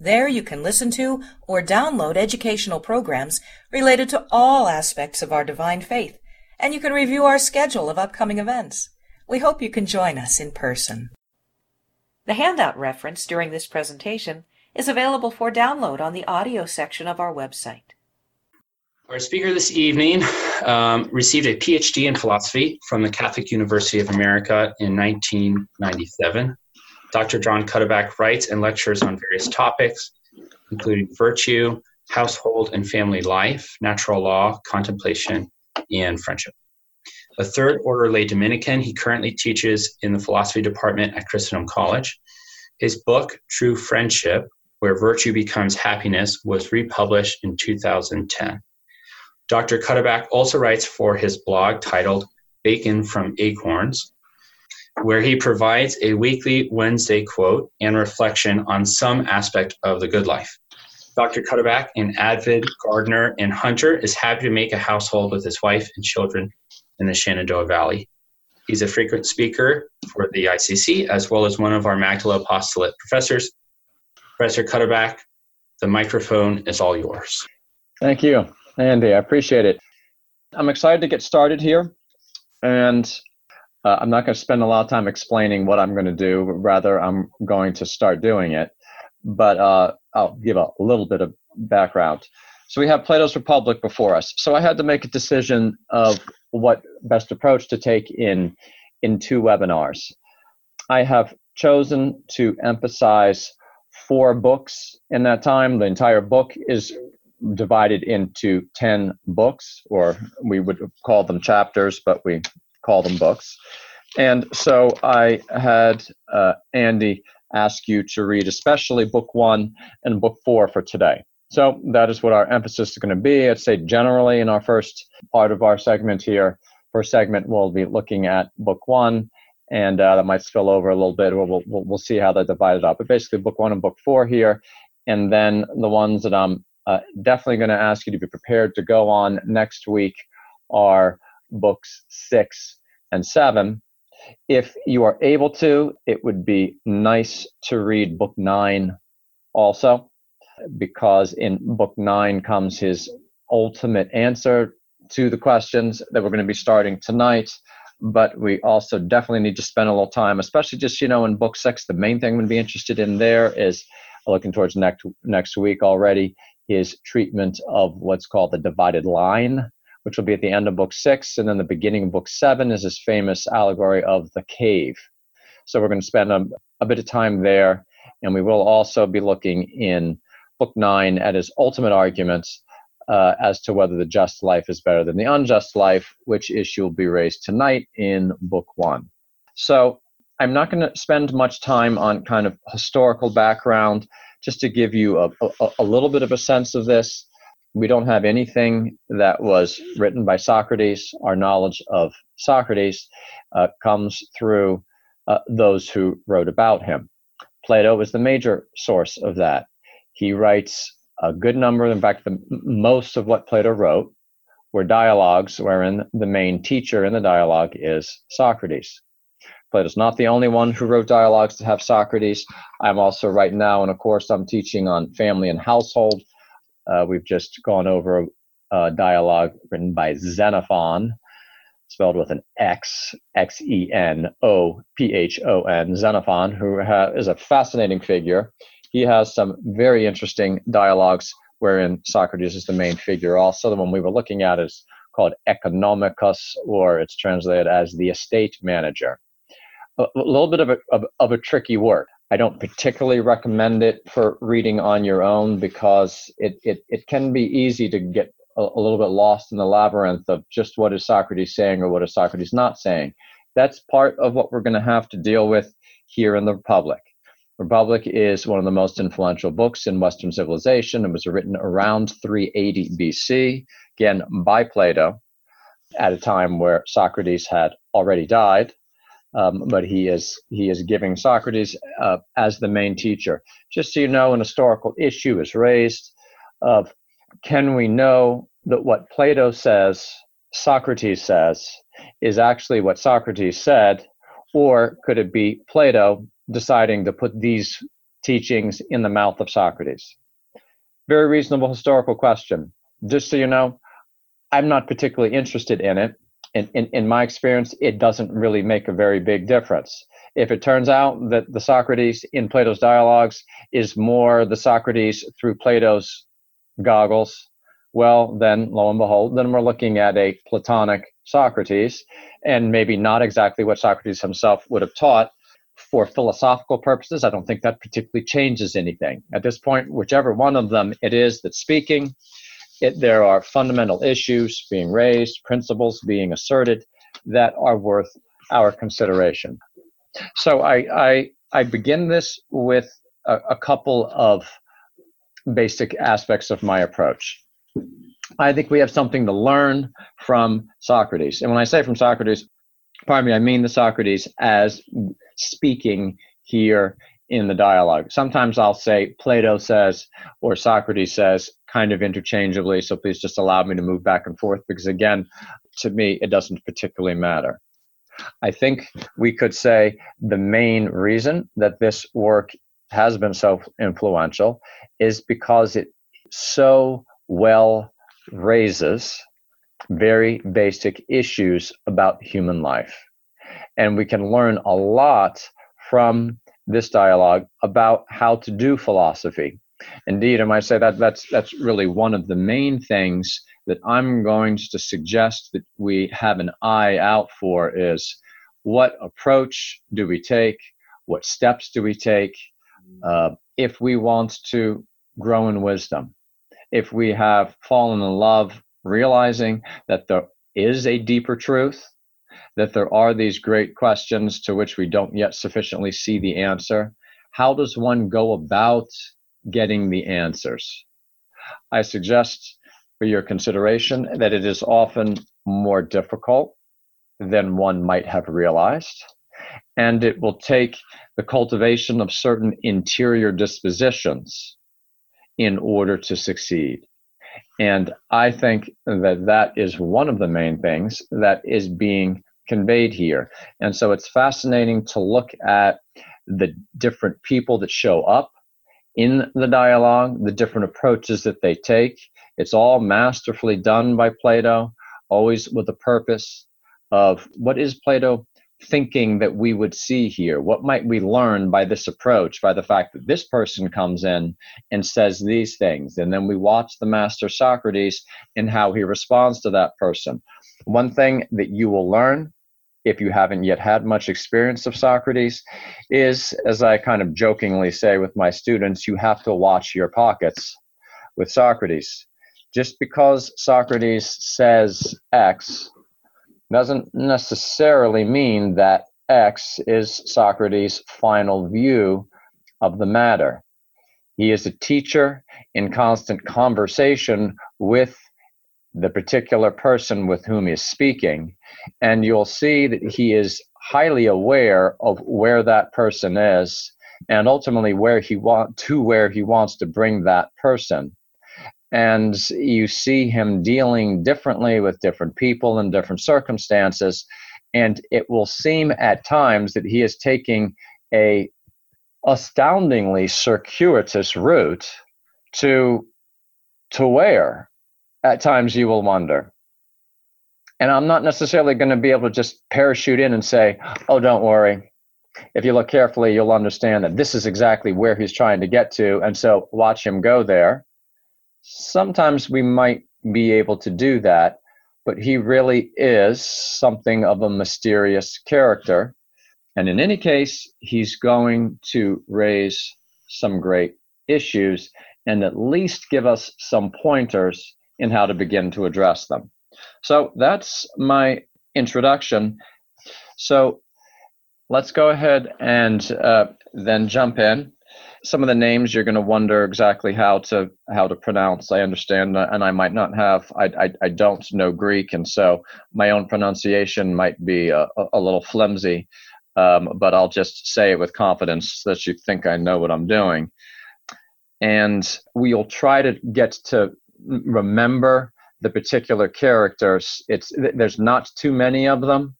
There you can listen to or download educational programs related to all aspects of our divine faith, and you can review our schedule of upcoming events. We hope you can join us in person. The handout reference during this presentation is available for download on the audio section of our website. Our speaker this evening um, received a PhD in philosophy from the Catholic University of America in 1997. Dr. John Cuddeback writes and lectures on various topics, including virtue, household and family life, natural law, contemplation, and friendship. A third order lay Dominican, he currently teaches in the philosophy department at Christendom College. His book, True Friendship Where Virtue Becomes Happiness, was republished in 2010. Dr. Cuddeback also writes for his blog titled Bacon from Acorns, where he provides a weekly Wednesday quote and reflection on some aspect of the good life. Dr. Cuddeback, an avid gardener and hunter, is happy to make a household with his wife and children in the Shenandoah Valley. He's a frequent speaker for the ICC, as well as one of our Magdala Apostolate professors. Professor Cuddeback, the microphone is all yours. Thank you, Andy. I appreciate it. I'm excited to get started here. And uh, I'm not going to spend a lot of time explaining what I'm going to do, rather, I'm going to start doing it. But uh, I'll give a little bit of background. So we have Plato's Republic before us. So I had to make a decision of what best approach to take in in two webinars. I have chosen to emphasize four books in that time. The entire book is divided into 10 books, or we would call them chapters, but we call them books. And so I had uh, Andy ask you to read especially book one and book four for today. So that is what our emphasis is going to be. I'd say generally in our first part of our segment here, first segment, we'll be looking at book one, and uh, that might spill over a little bit. We'll, we'll, we'll see how they're divided up. But basically, book one and book four here, and then the ones that I'm uh, definitely going to ask you to be prepared to go on next week are books six and seven. If you are able to, it would be nice to read book nine also, because in book nine comes his ultimate answer to the questions that we're going to be starting tonight. But we also definitely need to spend a little time, especially just, you know, in book six, the main thing I'm going to be interested in there is looking towards next next week already his treatment of what's called the divided line which will be at the end of book six. And then the beginning of book seven is this famous allegory of the cave. So we're going to spend a, a bit of time there. And we will also be looking in book nine at his ultimate arguments uh, as to whether the just life is better than the unjust life, which issue will be raised tonight in book one. So I'm not going to spend much time on kind of historical background, just to give you a, a, a little bit of a sense of this we don't have anything that was written by Socrates. Our knowledge of Socrates uh, comes through uh, those who wrote about him. Plato is the major source of that. He writes a good number, in fact, the, most of what Plato wrote were dialogues wherein the main teacher in the dialogue is Socrates. Plato's not the only one who wrote dialogues to have Socrates. I'm also right now in a course I'm teaching on family and household uh, we've just gone over a dialogue written by Xenophon, spelled with an X, X E N O P H O N, Xenophon, who ha- is a fascinating figure. He has some very interesting dialogues wherein Socrates is the main figure. Also, the one we were looking at is called Oeconomicus, or it's translated as the estate manager. A, a little bit of a, of, of a tricky work. I don't particularly recommend it for reading on your own because it, it, it can be easy to get a, a, little bit lost in the labyrinth of just what is Socrates saying or what is Socrates not saying. That's part of what we're going to have to deal with here in the Republic. Republic is one of the most influential books in Western civilization. It was written around 380 BC, again by Plato. at a time where Socrates had already died. Um, but he is he is giving Socrates uh, as the main teacher. Just so you know, an historical issue is raised of can we know that what Plato says, Socrates says, is actually what Socrates said, or could it be Plato deciding to put these teachings in the mouth of Socrates? Very reasonable historical question. Just so you know, I'm not particularly interested in it. In, in, in my experience, it doesn't really make a very big difference. If it turns out that the Socrates in Plato's dialogues is more the Socrates through Plato's goggles, well, then lo and behold, then we're looking at a Platonic Socrates, and maybe not exactly what Socrates himself would have taught. For philosophical purposes, I don't think that particularly changes anything. At this point, whichever one of them it is that's speaking, it, there are fundamental issues being raised, principles being asserted that are worth our consideration. So I, I, I begin this with a, a couple of basic aspects of my approach. I think we have something to learn from Socrates. And when I say from Socrates, pardon me, I mean the Socrates as speaking here in the dialogue. Sometimes I'll say Plato says or Socrates says kind of interchangeably. So please just allow me to move back and forth because, again, to me, it doesn't particularly matter. I think we could say the main reason that this work has been so influential is because it so well raises very basic issues about human life. And we can learn a lot from this dialogue about how to do philosophy. Indeed, I might say that that's that's really one of the main things that I'm going to suggest that we have an eye out for is what approach do we take, what steps do we take uh, if we want to grow in wisdom, if we have fallen in love, realizing that there is a deeper truth, that there are these great questions to which we don't yet sufficiently see the answer. How does one go about getting the answers? I suggest for your consideration that it is often more difficult than one might have realized. And it will take the cultivation of certain interior dispositions in order to succeed. And I think that that is one of the main things that is being conveyed here. And so it's fascinating to look at the different people that show up in the dialogue, the different approaches that they take. It's all masterfully done by Plato, always with the purpose of what is Plato thinking that we would see here? What might we learn by this approach, by the fact that this person comes in and says these things? And then we watch the master Socrates and how he responds to that person. One thing that you will learn if you haven't yet had much experience of Socrates, is, as I kind of jokingly say with my students, you have to watch your pockets with Socrates. Just because Socrates says X doesn't necessarily mean that X is Socrates' final view of the matter. He is a teacher in constant conversation with the particular person with whom he's speaking, and you'll see that he is highly aware of where that person is and ultimately where he want to where he wants to bring that person. And you see him dealing differently with different people in different circumstances and it will seem at times that he is taking a astoundingly circuitous route to to where at times you will wonder. And I'm not necessarily going to be able to just parachute in and say, oh, don't worry. If you look carefully, you'll understand that this is exactly where he's trying to get to. And so watch him go there. Sometimes we might be able to do that, but he really is something of a mysterious character. And in any case, he's going to raise some great issues and at least give us some pointers in how to begin to address them. So that's my introduction. So let's go ahead and uh, then jump in. some of the names you're going to wonder exactly how to how to pronounce. I understand, uh, and I might not have. I I, I don't know Greek, and so my own pronunciation might be a, a little flimsy. Um, but I'll just say it with confidence that you think I know what I'm doing. And we'll try to get to remember the particular characters. It's there's not too many of them,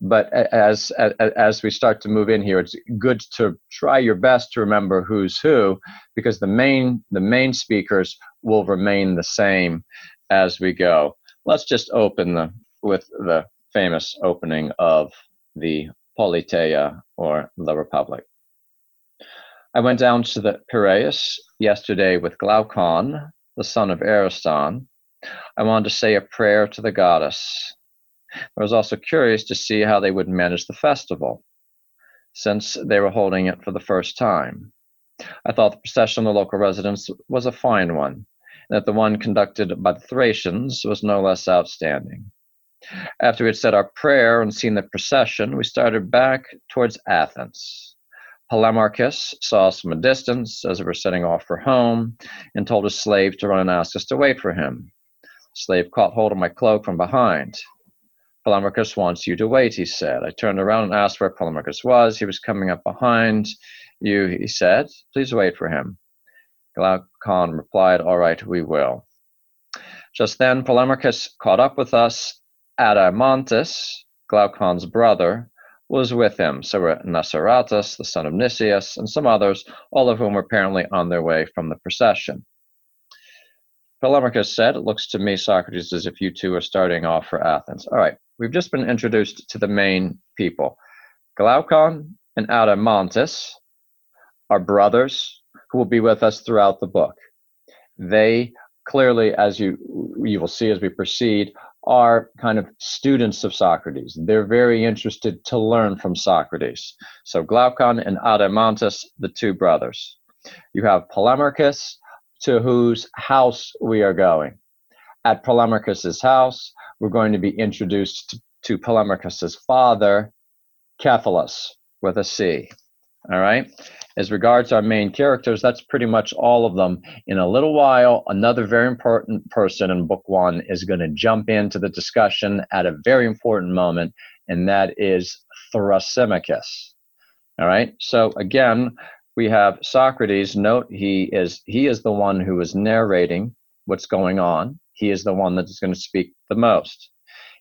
but as, as we start to move in here it's good to try your best to remember who's who because the main the main speakers will remain the same as we go let's just open the with the famous opening of the politeia or the republic i went down to the piraeus yesterday with glaucon the son of ariston i wanted to say a prayer to the goddess I was also curious to see how they would manage the festival, since they were holding it for the first time. I thought the procession of the local residents was a fine one, and that the one conducted by the Thracians was no less outstanding. After we had said our prayer and seen the procession, we started back towards Athens. Polemarchus saw us from a distance as we were setting off for home and told his slave to run and ask us to wait for him. The slave caught hold of my cloak from behind. Polemarchus wants you to wait, he said. I turned around and asked where Polemarchus was. He was coming up behind you, he said. Please wait for him. Glaucon replied, All right, we will. Just then, Polemarchus caught up with us. Adeimantus, Glaucon's brother, was with him. So were Niceratus, the son of Nicias, and some others, all of whom were apparently on their way from the procession. Polemarchus said, It looks to me, Socrates, as if you two are starting off for Athens. All right, we've just been introduced to the main people. Glaucon and Adeimantus are brothers who will be with us throughout the book. They clearly, as you you will see as we proceed, are kind of students of Socrates. They're very interested to learn from Socrates. So Glaucon and Adeimantus, the two brothers. You have Polemarchus, to whose house we are going. At Polemarchus's house, we're going to be introduced to, to Polemarchus's father, Cephalus, with a C. All right. As regards our main characters, that's pretty much all of them. In a little while, another very important person in book one is going to jump into the discussion at a very important moment, and that is Thrasymachus. All right. So again, we have Socrates. Note he is he is the one who is narrating what's going on he is the one that is going to speak the most.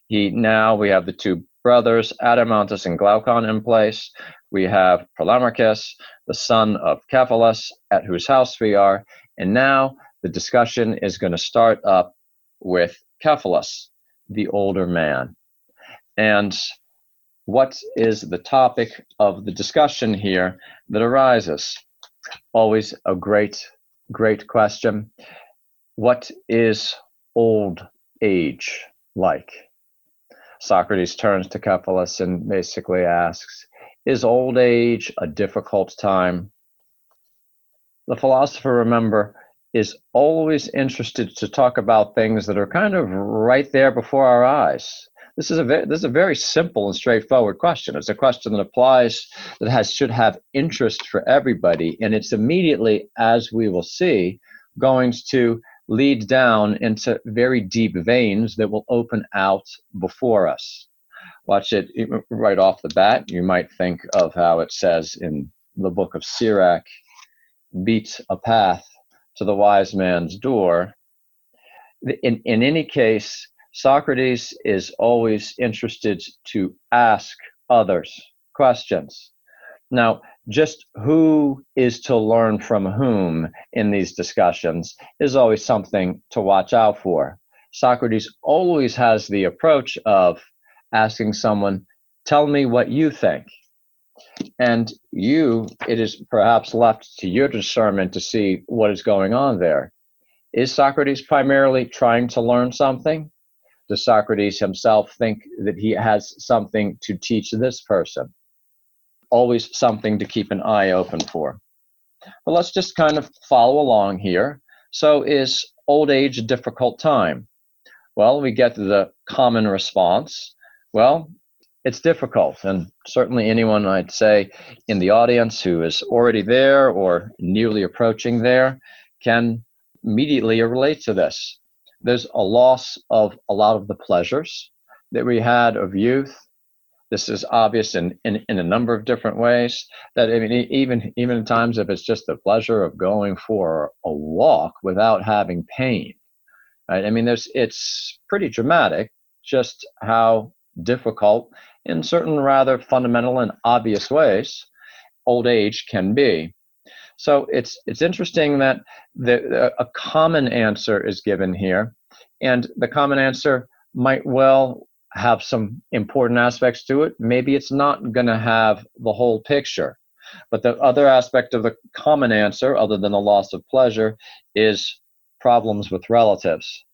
He now we have the two brothers, Adeimantus and Glaucon, in place. We have Polemarchus, the son of Cephalus, at whose house we are, and now the discussion is going to start up with Cephalus, the older man. And what is the topic of the discussion here that arises? Always a great, great question. What is old age like? Socrates turns to Cephalus and basically asks, Is old age a difficult time? The philosopher, remember, is always interested to talk about things that are kind of right there before our eyes. This is a very, this is a very simple and straightforward question. It's a question that applies that has should have interest for everybody, and it's immediately, as we will see, going to lead down into very deep veins that will open out before us. Watch it right off the bat. You might think of how it says in the book of Sirach beat a path to the wise man's door. In, in any case, Socrates is always interested to ask others questions. Now, just who is to learn from whom in these discussions is always something to watch out for. Socrates always has the approach of asking someone, Tell me what you think. And you, it is perhaps left to your discernment to see what is going on there. Is Socrates primarily trying to learn something? Does Socrates himself think that he has something to teach this person? Always something to keep an eye open for. But let's just kind of follow along here. So, is old age a difficult time? Well, we get the common response. Well, it's difficult. And certainly anyone I'd say in the audience who is already there or newly approaching there can immediately relate to this. There's a loss of a lot of the pleasures that we had of youth. This is obvious in, in, in a number of different ways. That I mean, even even in times if it's just the pleasure of going for a walk without having pain, right? I mean, there's it's pretty dramatic just how difficult in certain rather fundamental and obvious ways old age can be. So it's it's interesting that the, a common answer is given here, and the common answer might well have some important aspects to it. Maybe it's not going to have the whole picture. But the other aspect of the common answer, other than the loss of pleasure, is problems with relatives.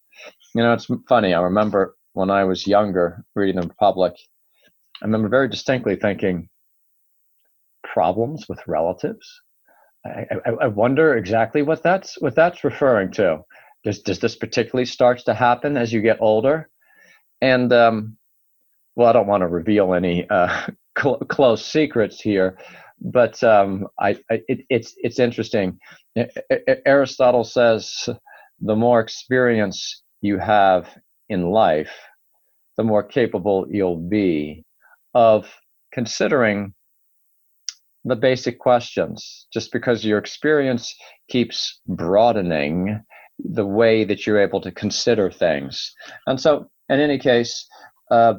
You know, it's funny. I remember when I was younger reading the Republic, I remember very distinctly thinking, problems with relatives? I, I, I, wonder exactly what that's what that's referring to. Does does this particularly starts to happen as you get older? And um, well, I don't want to reveal any uh, cl- close secrets here, but um, I, I it, it's it's interesting. Aristotle says the more experience you have in life, the more capable you'll be of considering the basic questions. Just because your experience keeps broadening the way that you're able to consider things. And so, in any case, uh,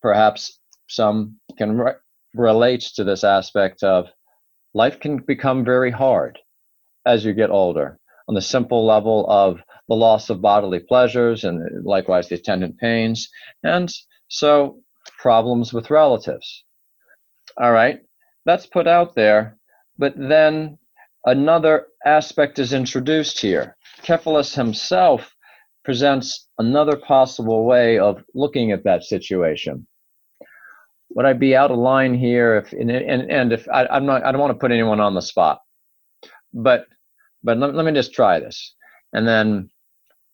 perhaps some can re- relate to this aspect of life can become very hard as you get older on the simple level of the loss of bodily pleasures and likewise the attendant pains. And so problems with relatives. All right, that's put out there, but then another aspect is introduced here. Cephalus himself presents another possible way of looking at that situation. Would I be out of line here if and and, and if I, I'm not I don't want to put anyone on the spot, but but let, let me just try this and then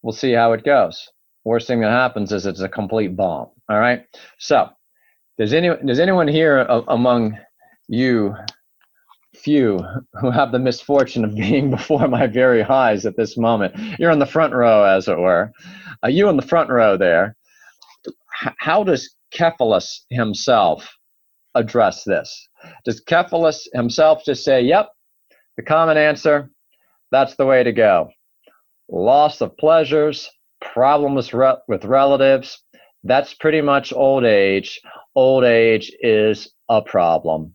we'll see how it goes. Worst thing that happens is it's a complete bomb. All right. So, does any does anyone here uh, among you few who have the misfortune of being before my very eyes at this moment? You're in the front row, as it were. Uh, you in the front row there. How does Cephalus himself address this? Does Cephalus himself just say, "Yep"? The common answer that's the way to go. Loss of pleasures, problems re- with relatives, that's pretty much old age. Old age is a problem.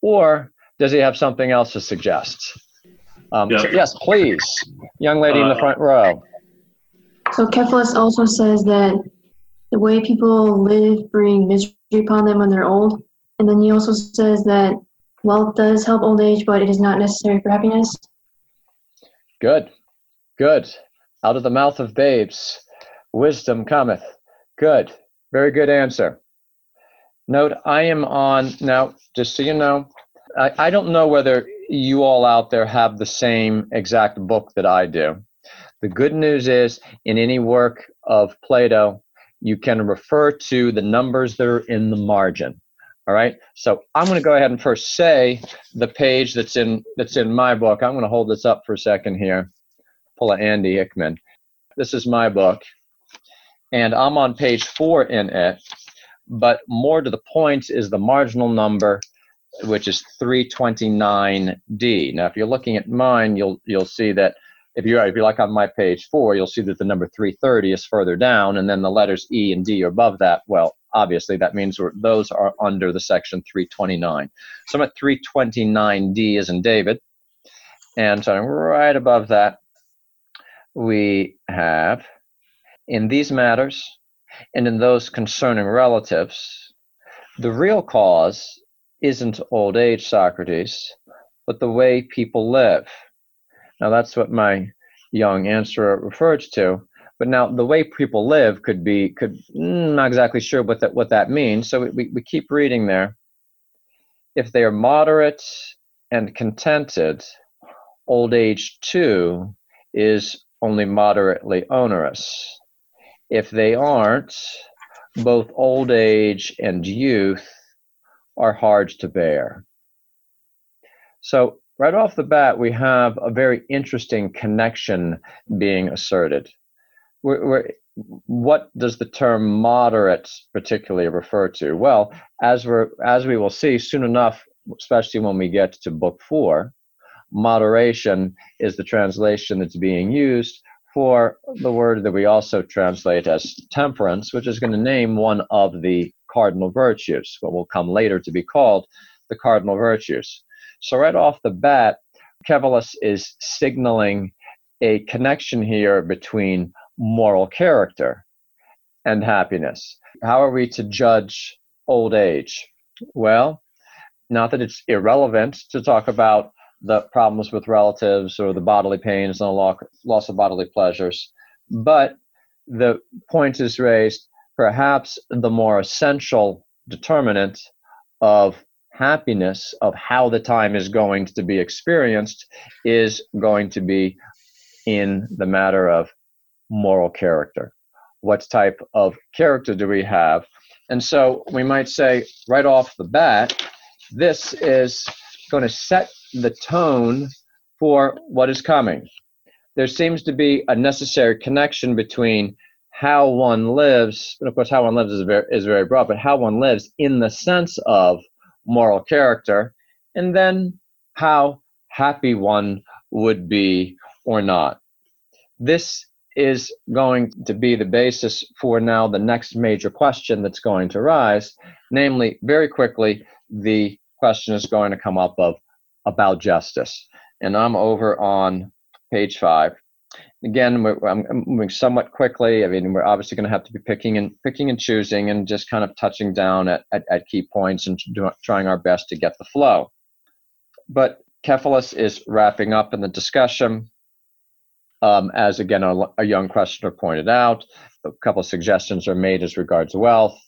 Or does he have something else to suggest? Um, yeah. so yes, please, young lady uh, in the uh, front row. So Cephalus also says that the way people live bring misery upon them when they're old. And then he also says that wealth does help old age, but it is not necessary for happiness. Good, good. Out of the mouth of babes, wisdom cometh. Good, very good answer. Note, I am on, now, just so you know, I, I don't know whether you all out there have the same exact book that I do. The good news is, in any work of Plato, you can refer to the numbers that are in the margin. All right. So I'm going to go ahead and first say the page that's in that's in my book. I'm going to hold this up for a second here. Pull a Andy Hickman. This is my book, and I'm on page four in it. But more to the point is the marginal number, which is 329D. Now, if you're looking at mine, you'll you'll see that if you if you like on my page four, you'll see that the number 330 is further down, and then the letters E and D are above that. Well, obviously that means those are under the section 329. So I'm at 329D as in David, and so right above that we have in these matters and in those concerning relatives, the real cause isn't old age, Socrates, but the way people live. Now, that's what my young answer refers to. But now, the way people live could be could mm, not exactly sure what that what that means. So we, we keep reading there. If they are moderate and contented, old age too is only moderately onerous. If they aren't, both old age and youth are hard to bear. So, right off the bat, we have a very interesting connection being asserted. We're, we're, what does the term moderate particularly refer to? Well, as, we're, as we will see soon enough, especially when we get to book four, moderation is the translation that's being used for the word that we also translate as temperance, which is going to name one of the cardinal virtues, what will come later to be called the cardinal virtues. So, right off the bat, Kephalus is signaling a connection here between moral character and happiness. How are we to judge old age? Well, not that it's irrelevant to talk about the problems with relatives or the bodily pains and the loss of bodily pleasures. But the point is raised perhaps the more essential determinant of happiness, of how the time is going to be experienced, is going to be in the matter of moral character. What type of character do we have? And so we might say right off the bat, this is going to set the tone for what is coming. There seems to be a necessary connection between how one lives, and of course, how one lives is very, is very broad, but how one lives in the sense of moral character, and then how happy one would be or not. This is going to be the basis for now the next major question that's going to rise, namely, very quickly, the question is going to come up of about justice. And I'm over on page five. Again, I'm moving somewhat quickly. I mean, we're obviously going to have to be picking and picking and choosing, and just kind of touching down at, at, at key points and do, trying our best to get the flow. But Kephalus is wrapping up in the discussion. Um, as again, a, a, young questioner pointed out, a couple of suggestions are made as regards wealth.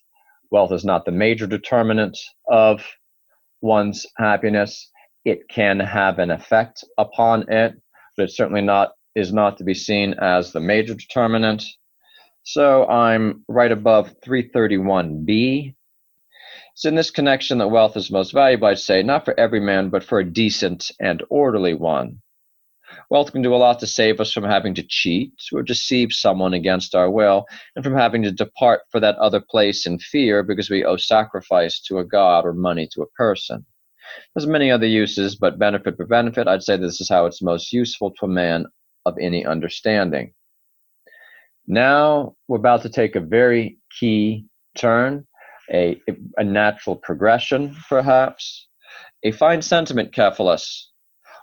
Wealth is not the major determinant of one's happiness it can have an effect upon it, but it's certainly not is not to be seen as the major determinant. So I'm right above 331b. It's in this connection that wealth is most valuable, I'd say, not for every man, but for a decent and orderly one. Wealth can do a lot to save us from having to cheat or deceive someone against our will, and from having to depart for that other place in fear because we owe sacrifice to a god or money to a person. There's many other uses, but benefit for benefit, I'd say this is how it's most useful to a man of any understanding. Now we're about to take a very key turn, a, a natural progression, perhaps. A fine sentiment, Kephalus.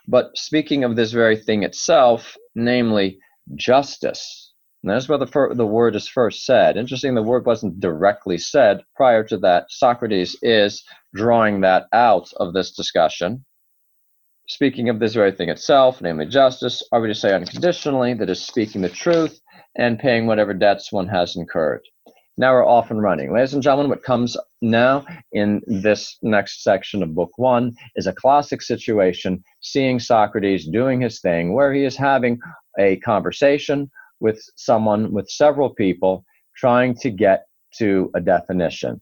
But speaking of this very thing itself, namely justice, and that's where the, fir- the word is first said. Interesting, the word wasn't directly said. Prior to that, Socrates is drawing that out of this discussion. Speaking of this very thing itself, namely justice, are we to say unconditionally that is speaking the truth and paying whatever debts one has incurred? Now we're off and running. Ladies and gentlemen, what comes now in this next section of Book One is a classic situation, seeing Socrates doing his thing, where he is having a conversation with someone, with several people, trying to get to a definition.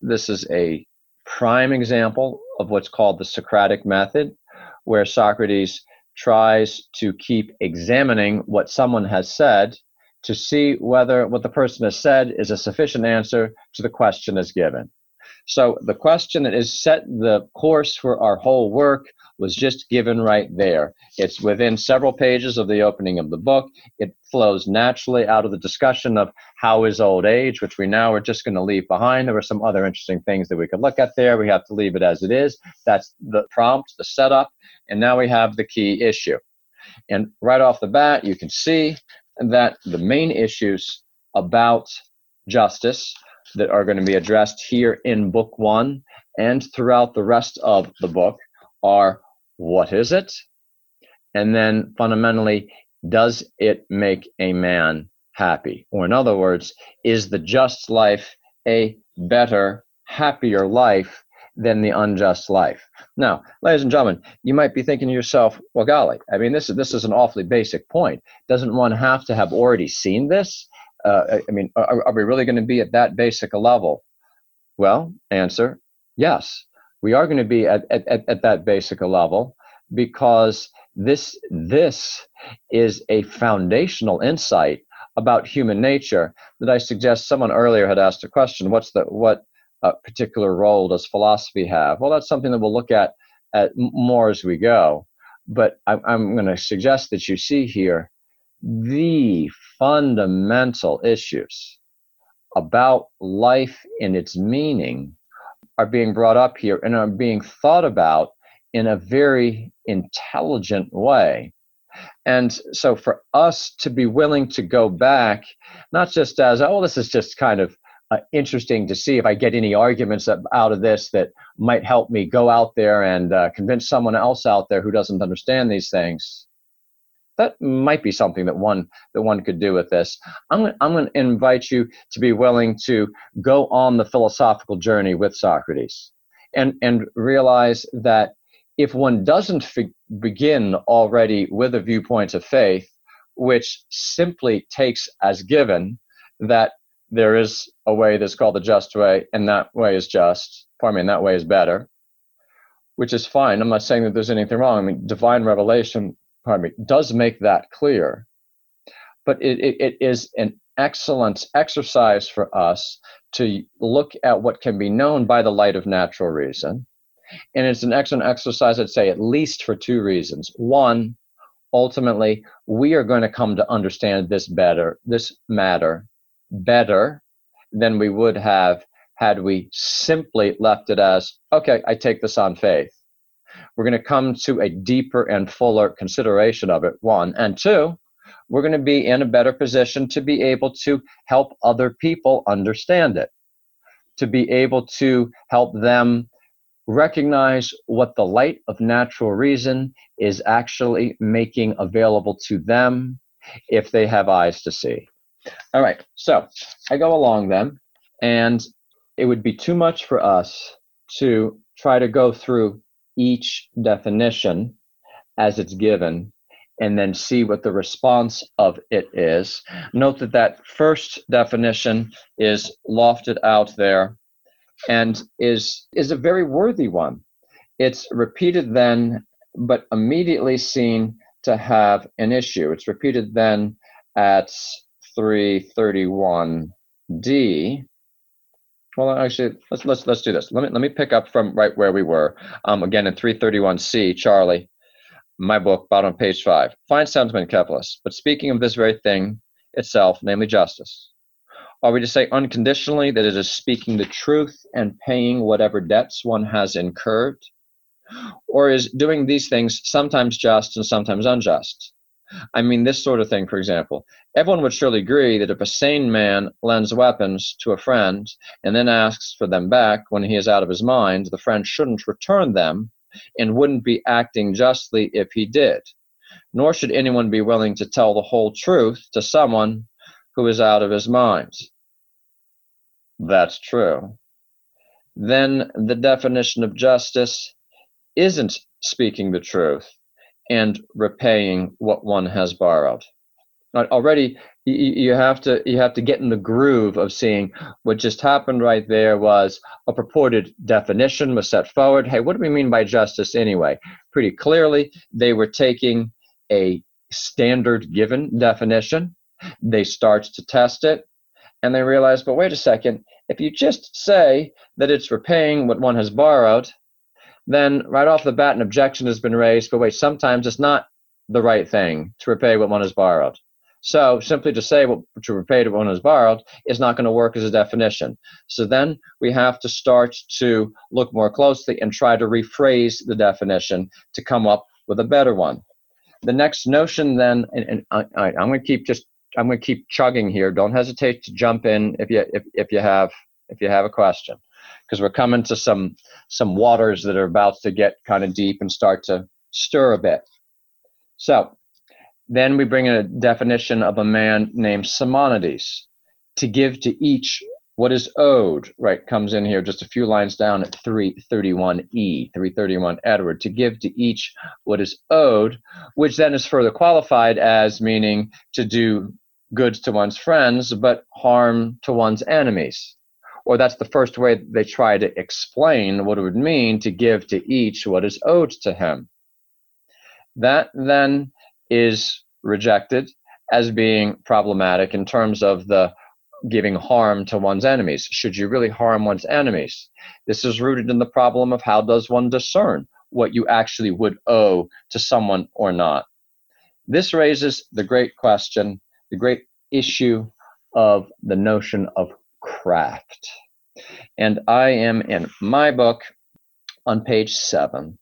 This is a prime example of what's called the Socratic method, where Socrates tries to keep examining what someone has said to see whether what the person has said is a sufficient answer to the question as given. So the question that is set the course for our whole work was just given right there. It's within several pages of the opening of the book. It flows naturally out of the discussion of how is old age, which we now are just going to leave behind. There were some other interesting things that we could look at there. We have to leave it as it is. That's the prompt, the setup, and now we have the key issue. And right off the bat, you can see that the main issues about justice that are going to be addressed here in book one and throughout the rest of the book are what is it? And then fundamentally, does it make a man happy? Or, in other words, is the just life a better, happier life than the unjust life? Now, ladies and gentlemen, you might be thinking to yourself, well, golly, I mean, this is, this is an awfully basic point. Doesn't one have to have already seen this? Uh, I mean, are, are we really going to be at that basic a level? Well, answer yes, we are going to be at, at, at that basic level because this this is a foundational insight about human nature that I suggest someone earlier had asked a question. What's the what uh, particular role does philosophy have? Well, that's something that we'll look at at more as we go. But I, I'm going to suggest that you see here the fundamental issues about life and its meaning are being brought up here and are being thought about in a very intelligent way. And so for us to be willing to go back, not just as, oh, this is just kind of uh, interesting to see if I get any arguments out of this that might help me go out there and uh, convince someone else out there who doesn't understand these things. That might be something that one that one could do with this. I'm I'm going to invite you to be willing to go on the philosophical journey with Socrates, and and realize that if one doesn't f- begin already with a viewpoint of faith, which simply takes as given that there is a way that's called the just way, and that way is just, pardon me, and that way is better, which is fine. I'm not saying that there's anything wrong. I mean, divine revelation, pardon me, does make that clear. But it, it, it is an excellent exercise for us to look at what can be known by the light of natural reason and it's an excellent exercise, I'd say, at least for two reasons. One, ultimately, we are going to come to understand this better, this matter better than we would have had we simply left it as, okay, I take this on faith. We're going to come to a deeper and fuller consideration of it, one. And two, we're going to be in a better position to be able to help other people understand it, to be able to help them recognize what the light of natural reason is actually making available to them if they have eyes to see. All right, so I go along then, and it would be too much for us to try to go through each definition as it's given and then see what the response of it is. Note that that first definition is lofted out there and is is a very worthy one. It's repeated then, but immediately seen to have an issue. It's repeated then at 331D. Well, actually, let's let's let's do this. Let me let me pick up from right where we were. Um, again in 331C, Charlie, my book, bottom page five. Fine sentiment, Kephalus. But speaking of this very thing itself, namely justice, are we to say unconditionally that it is speaking the truth and paying whatever debts one has incurred? Or is doing these things sometimes just and sometimes unjust? I mean, this sort of thing, for example. Everyone would surely agree that if a sane man lends weapons to a friend and then asks for them back when he is out of his mind, the friend shouldn't return them and wouldn't be acting justly if he did. Nor should anyone be willing to tell the whole truth to someone who is out of his mind. That's true. Then the definition of justice isn't speaking the truth and repaying what one has borrowed. Already, you have to you have to get in the groove of seeing what just happened right there was a purported definition was set forward. Hey, what do we mean by justice anyway? Pretty clearly, they were taking a standard given definition they start to test it and they realize, but wait a second, if you just say that it's repaying what one has borrowed, then right off the bat an objection has been raised, but wait, sometimes it's not the right thing to repay what one has borrowed. So simply to say what to repay what one has borrowed is not going to work as a definition. So then we have to start to look more closely and try to rephrase the definition to come up with a better one. The next notion then, and, and I, am going to keep just I'm going to keep chugging here. Don't hesitate to jump in if you if, if you have if you have a question, because we're coming to some some waters that are about to get kind of deep and start to stir a bit. So then we bring in a definition of a man named Simonides to give to each what is owed, right, comes in here just a few lines down at 331E, 331 Edward, to give to each what is owed, which then is further qualified as meaning to do goods to one's friends, but harm to one's enemies. Or that's the first way they try to explain what it would mean to give to each what is owed to him. That then is rejected as being problematic in terms of the giving harm to one's enemies. Should you really harm one's enemies? This is rooted in the problem of how does one discern what you actually would owe to someone or not. This raises the great question, the great issue of the notion of craft. And I am in my book on page seven.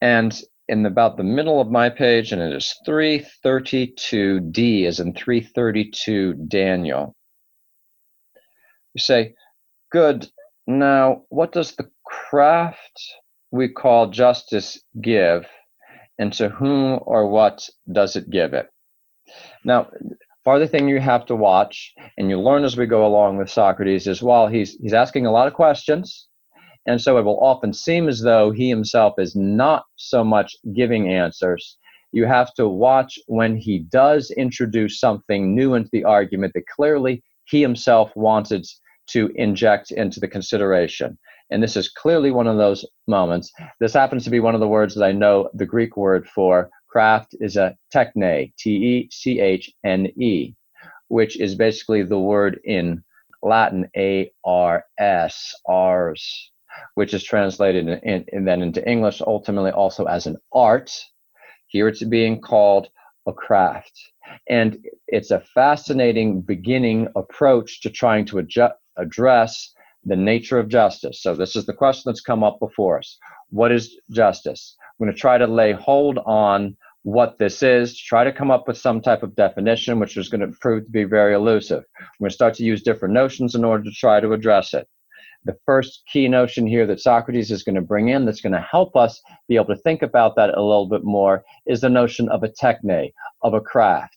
And in about the middle of my page, and it is 332D, as in 332 Daniel. You say, Good. Now, what does the craft we call justice give, and to whom or what does it give it? Now, part thing you have to watch, and you learn as we go along with Socrates, is while he's he's asking a lot of questions, and so it will often seem as though he himself is not so much giving answers. You have to watch when he does introduce something new into the argument that clearly he himself wanted to inject into the consideration. And this is clearly one of those moments. This happens to be one of the words that I know the Greek word for craft is a techne, T E C H N E, which is basically the word in Latin A R S, ars, which is translated in, in, then into English ultimately also as an art. Here it's being called a craft. And it's a fascinating beginning approach to trying to address the nature of justice. So, this is the question that's come up before us. What is justice? I'm going to try to lay hold on what this is, try to come up with some type of definition, which is going to prove to be very elusive. I'm going to start to use different notions in order to try to address it the first key notion here that Socrates is going to bring in that's going to help us be able to think about that a little bit more is the notion of a techne, of a craft.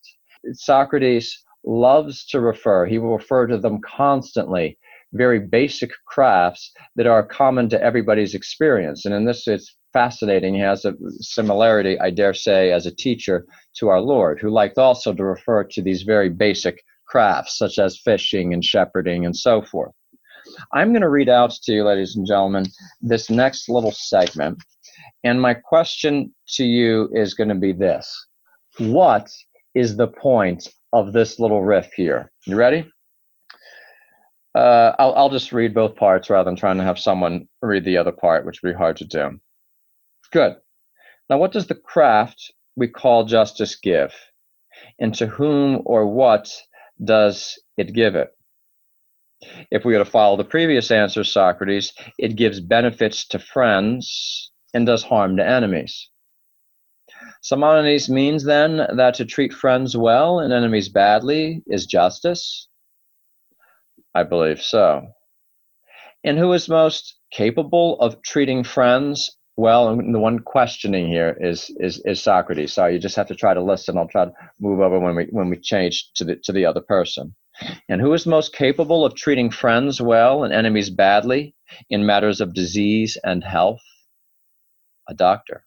Socrates loves to refer, he will refer to them constantly, very basic crafts that are common to everybody's experience. And in this, it's fascinating. He has a similarity, I dare say, as a teacher to our Lord, who liked also to refer to these very basic crafts, such as fishing and shepherding and so forth. I'm going to read out to you, ladies and gentlemen, this next little segment. And my question to you is going to be this What is the point of this little riff here? You ready? Uh, I'll, I'll just read both parts rather than trying to have someone read the other part, which would be hard to do. Good. Now, what does the craft we call justice give? And to whom or what does it give it? If we were to follow the previous answer, Socrates, it gives benefits to friends and does harm to enemies. Simonides means then that to treat friends well and enemies badly is justice? I believe so. And who is most capable of treating friends well? And the one questioning here is, is, is Socrates. So you just have to try to listen. I'll try to move over when we, when we change to the, to the other person. And who is most capable of treating friends well and enemies badly in matters of disease and health? A doctor.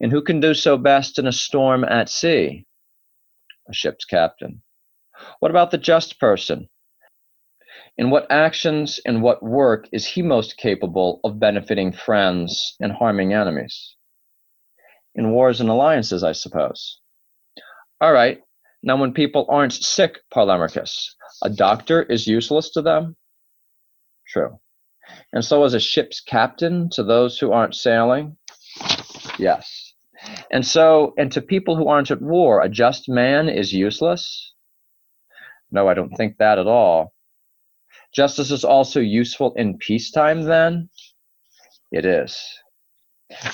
And who can do so best in a storm at sea? A ship's captain. What about the just person? In what actions and what work is he most capable of benefiting friends and harming enemies? In wars and alliances, I suppose. All right, now, when people aren't sick, Polemarchus, a doctor is useless to them? True. And so is a ship's captain to those who aren't sailing? Yes. And so, and to people who aren't at war, a just man is useless? No, I don't think that at all. Justice is also useful in peacetime, then? It is.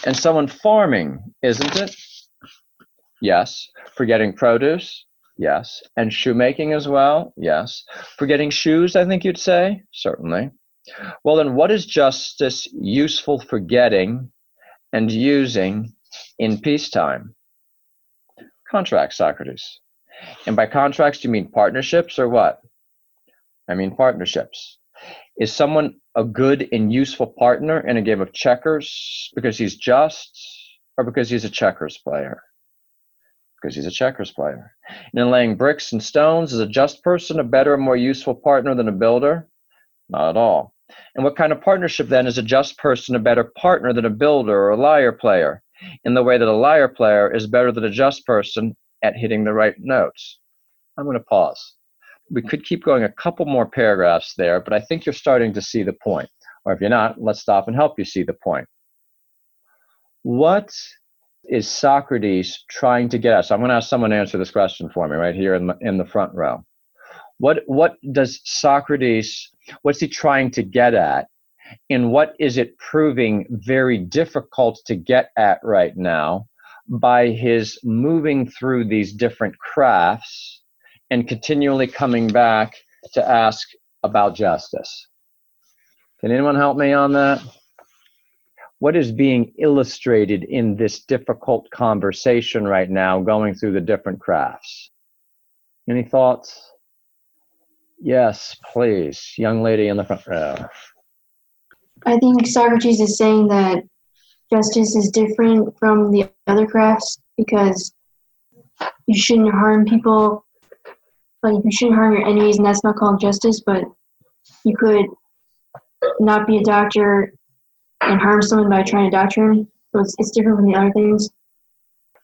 And so in farming, isn't it? Yes. For getting produce? Yes. And shoemaking as well? Yes. For getting shoes, I think you'd say? Certainly. Well, then, what is justice useful for getting and using in peacetime? Contracts, Socrates. And by contracts, do you mean partnerships or what? I mean partnerships. Is someone a good and useful partner in a game of checkers because he's just or because he's a checkers player? because he's a checkers player. And in laying bricks and stones, is a just person a better and more useful partner than a builder? Not at all. And what kind of partnership then is a just person a better partner than a builder or a lyre player? In the way that a lyre player is better than a just person at hitting the right notes. I'm going to pause. We could keep going a couple more paragraphs there, but I think you're starting to see the point. Or if you're not, let's stop and help you see the point. What is Socrates trying to get at? So I'm going to ask someone to answer this question for me right here in the, in the front row. What, what does Socrates, what's he trying to get at? And what is it proving very difficult to get at right now by his moving through these different crafts and continually coming back to ask about justice? Can anyone help me on that? What is being illustrated in this difficult conversation right now, going through the different crafts? Any thoughts? Yes, please. Young lady in the front row. I think Socrates is saying that justice is different from the other crafts because you shouldn't harm people. Like you shouldn't harm your enemies, and that's not called justice. But you could not be a doctor and harm someone by trying to doctor. So it's, it's different from the other things.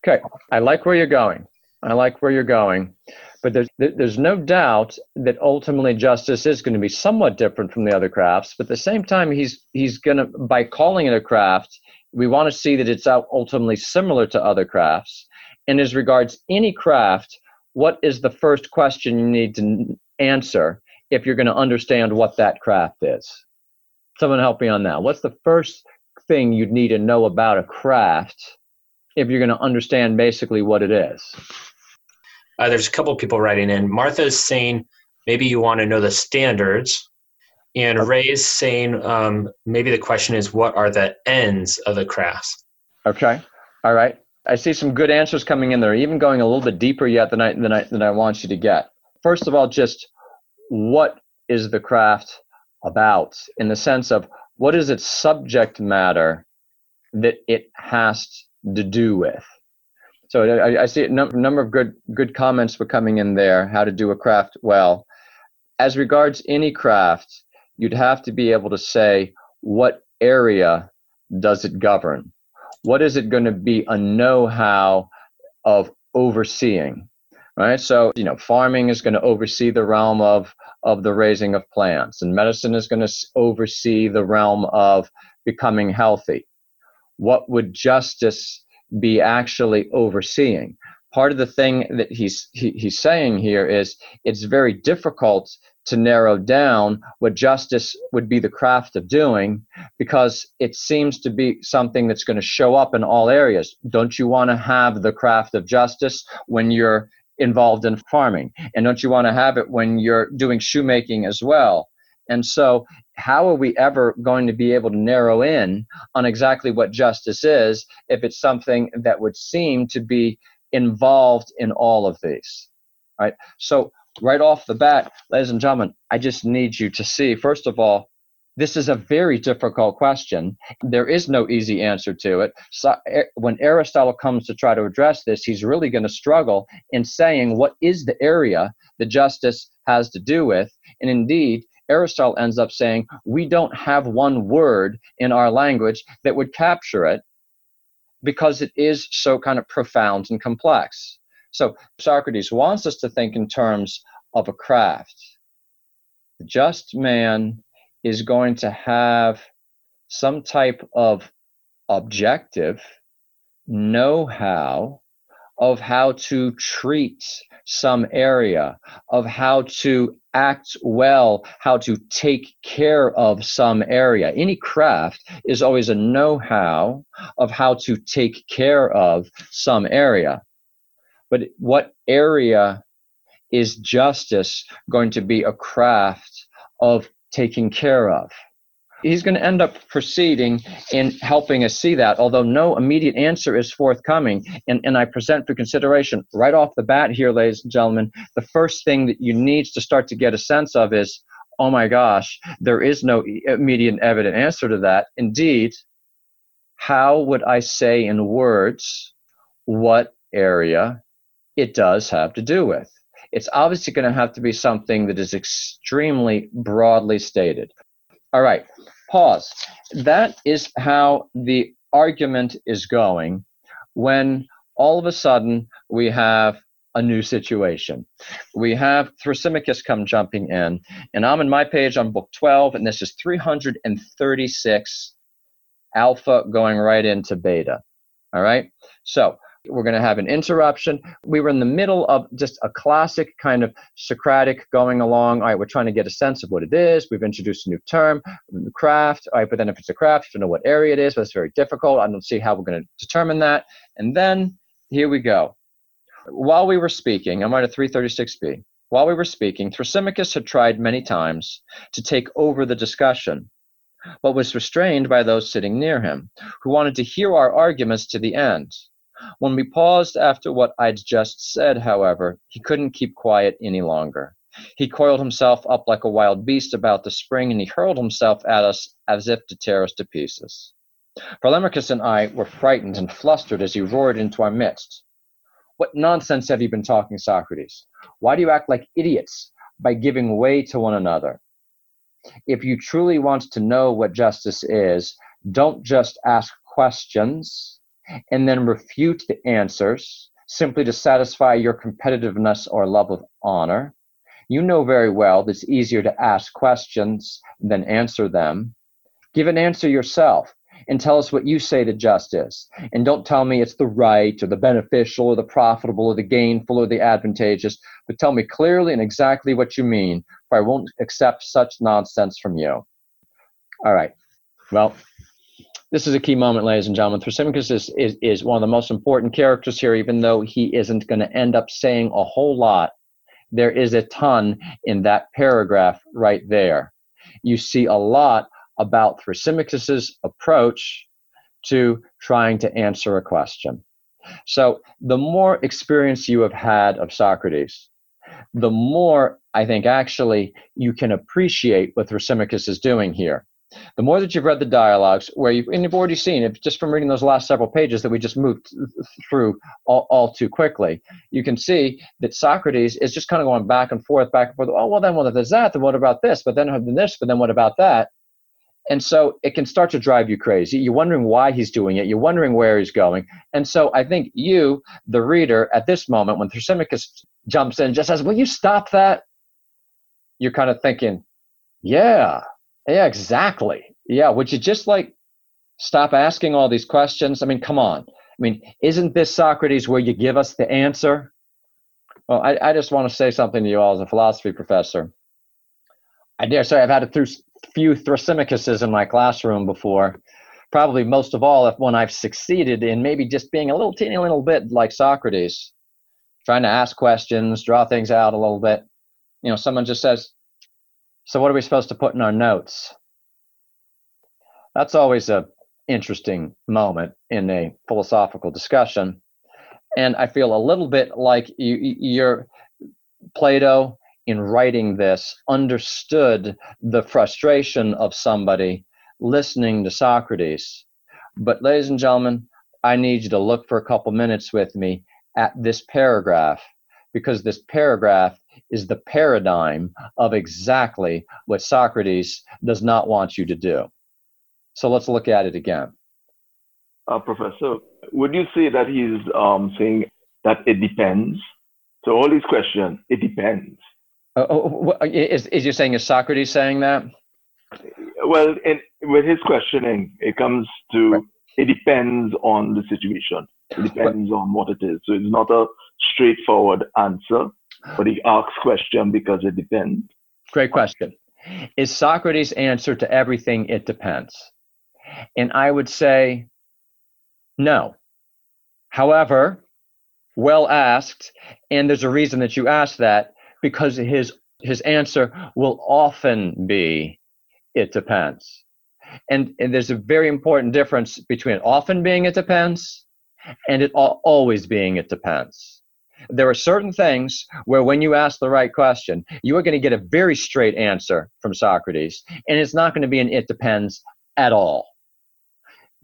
Okay, I like where you're going. I like where you're going. But there's, there's no doubt that ultimately justice is going to be somewhat different from the other crafts. But at the same time, he's, he's going to, by calling it a craft, we want to see that it's ultimately similar to other crafts. And as regards any craft, what is the first question you need to answer if you're going to understand what that craft is? Someone help me on that. What's the first thing you'd need to know about a craft if you're going to understand basically what it is? Uh, there's a couple of people writing in. Martha is saying maybe you want to know the standards, and Ray is saying um, maybe the question is what are the ends of the crafts? Okay, all right. I see some good answers coming in there, even going a little bit deeper yet than I than I than I want you to get. First of all, just what is the craft about in the sense of what is its subject matter that it has to do with. So I, I see a num- number of good good comments were coming in there. How to do a craft well. As regards any craft, you'd have to be able to say what area does it govern. What is it going to be a know-how of overseeing? Right. So you know, farming is going to oversee the realm of of the raising of plants, and medicine is going to oversee the realm of becoming healthy. What would justice be actually overseeing? Part of the thing that he's he, he's saying here is it's very difficult to narrow down what justice would be the craft of doing because it seems to be something that's going to show up in all areas. Don't you want to have the craft of justice when you're involved in farming. And don't you want to have it when you're doing shoemaking as well? And so, how are we ever going to be able to narrow in on exactly what justice is if it's something that would seem to be involved in all of these? Right? So, right off the bat, ladies and gentlemen, I just need you to see, first of all, this is a very difficult question. There is no easy answer to it. So, eh, when Aristotle comes to try to address this, he's really going to struggle in saying what is the area that justice has to do with. And indeed, Aristotle ends up saying we don't have one word in our language that would capture it because it is so kind of profound and complex. So Socrates wants us to think in terms of a craft. The just man is going to have some type of objective know how of how to treat some area, of how to act well, how to take care of some area. Any craft is always a know how of how to take care of some area. But what area is justice going to be a craft of taking care of. He's going to end up proceeding in helping us see that, although no immediate answer is forthcoming. And, and I present for consideration right off the bat here, ladies and gentlemen, the first thing that you need to start to get a sense of is oh my gosh, there is no immediate evident answer to that. Indeed, how would I say in words what area it does have to do with. It's obviously going to have to be something that is extremely broadly stated. All right, pause. That is how the argument is going when all of a sudden we have a new situation. We have Thrasymachus come jumping in, and I'm in my page on book 12, and this is 336 alpha going right into beta. All right, so we're going to have an interruption. We were in the middle of just a classic kind of Socratic going along. All right, we're trying to get a sense of what it is. We've introduced a new term, craft. All right, but then if it's a craft, you don't know what area it is, but it's very difficult. I don't see how we're going to determine that. And then here we go. While we were speaking, I'm at 336b. While we were speaking, Thrasymachus had tried many times to take over the discussion, but was restrained by those sitting near him, who wanted to hear our arguments to the end. When we paused after what I'd just said, however, he couldn't keep quiet any longer. He coiled himself up like a wild beast about the spring, and he hurled himself at us as if to tear us to pieces. Polemarchus and I were frightened and flustered as he roared into our midst. What nonsense have you been talking, Socrates? Why do you act like idiots by giving way to one another? If you truly want to know what justice is, don't just ask questions and then refute the answers simply to satisfy your competitiveness or love of honor. You know very well that it's easier to ask questions than answer them. Give an answer yourself and tell us what you say to justice. And don't tell me it's the right or the beneficial or the profitable or the gainful or the advantageous, but tell me clearly and exactly what you mean, for I won't accept such nonsense from you. All right. Well, this is a key moment, ladies and gentlemen. Thrasymachus is, is, is one of the most important characters here, even though he isn't going to end up saying a whole lot. There is a ton in that paragraph right there. You see a lot about Thrasymachus's approach to trying to answer a question. So, the more experience you have had of Socrates, the more I think actually you can appreciate what Thrasymachus is doing here the more that you've read the dialogues, where you've, and you've already seen it just from reading those last several pages that we just moved through all, all too quickly, you can see that Socrates is just kind of going back and forth, back and forth. Oh, well, then what if there's that? Then what about this? But then this, but then what about that? And so it can start to drive you crazy. You're wondering why he's doing it. You're wondering where he's going. And so I think you, the reader, at this moment, when Thrasymachus jumps in and just says, Will you stop that? You're kind of thinking, Yeah, yeah, exactly. Yeah, would you just like stop asking all these questions? I mean, come on. I mean, isn't this Socrates where you give us the answer? Well, I, I just want to say something to you all as a philosophy professor. I dare say I've had a few Thrasymachus in my classroom before. Probably most of all, if when I've succeeded in maybe just being a little teeny little bit like Socrates, trying to ask questions, draw things out a little bit. You know, someone just says, so what are we supposed to put in our notes? That's always a interesting moment in a philosophical discussion. And I feel a little bit like you, you're Plato in writing this understood the frustration of somebody listening to Socrates. But, ladies and gentlemen, I need you to look for a couple minutes with me at this paragraph because this paragraph is the paradigm of exactly what Socrates does not want you to do. So let's look at it again. Uh, professor, would you say that he's um, saying that it depends? So all these questions, it depends. Uh, oh, is, is you saying is Socrates saying that? Well, in, with his questioning, it comes to right. it depends on the situation. It depends on what it is. So it's not a straightforward answer but he asks question because it depends. Great question. Is Socrates' answer to everything it depends? And I would say no. However, well asked, and there's a reason that you asked that because his his answer will often be it depends. And, and there's a very important difference between often being it depends and it always being it depends there are certain things where when you ask the right question, you are going to get a very straight answer from Socrates, and it's not going to be an it depends at all.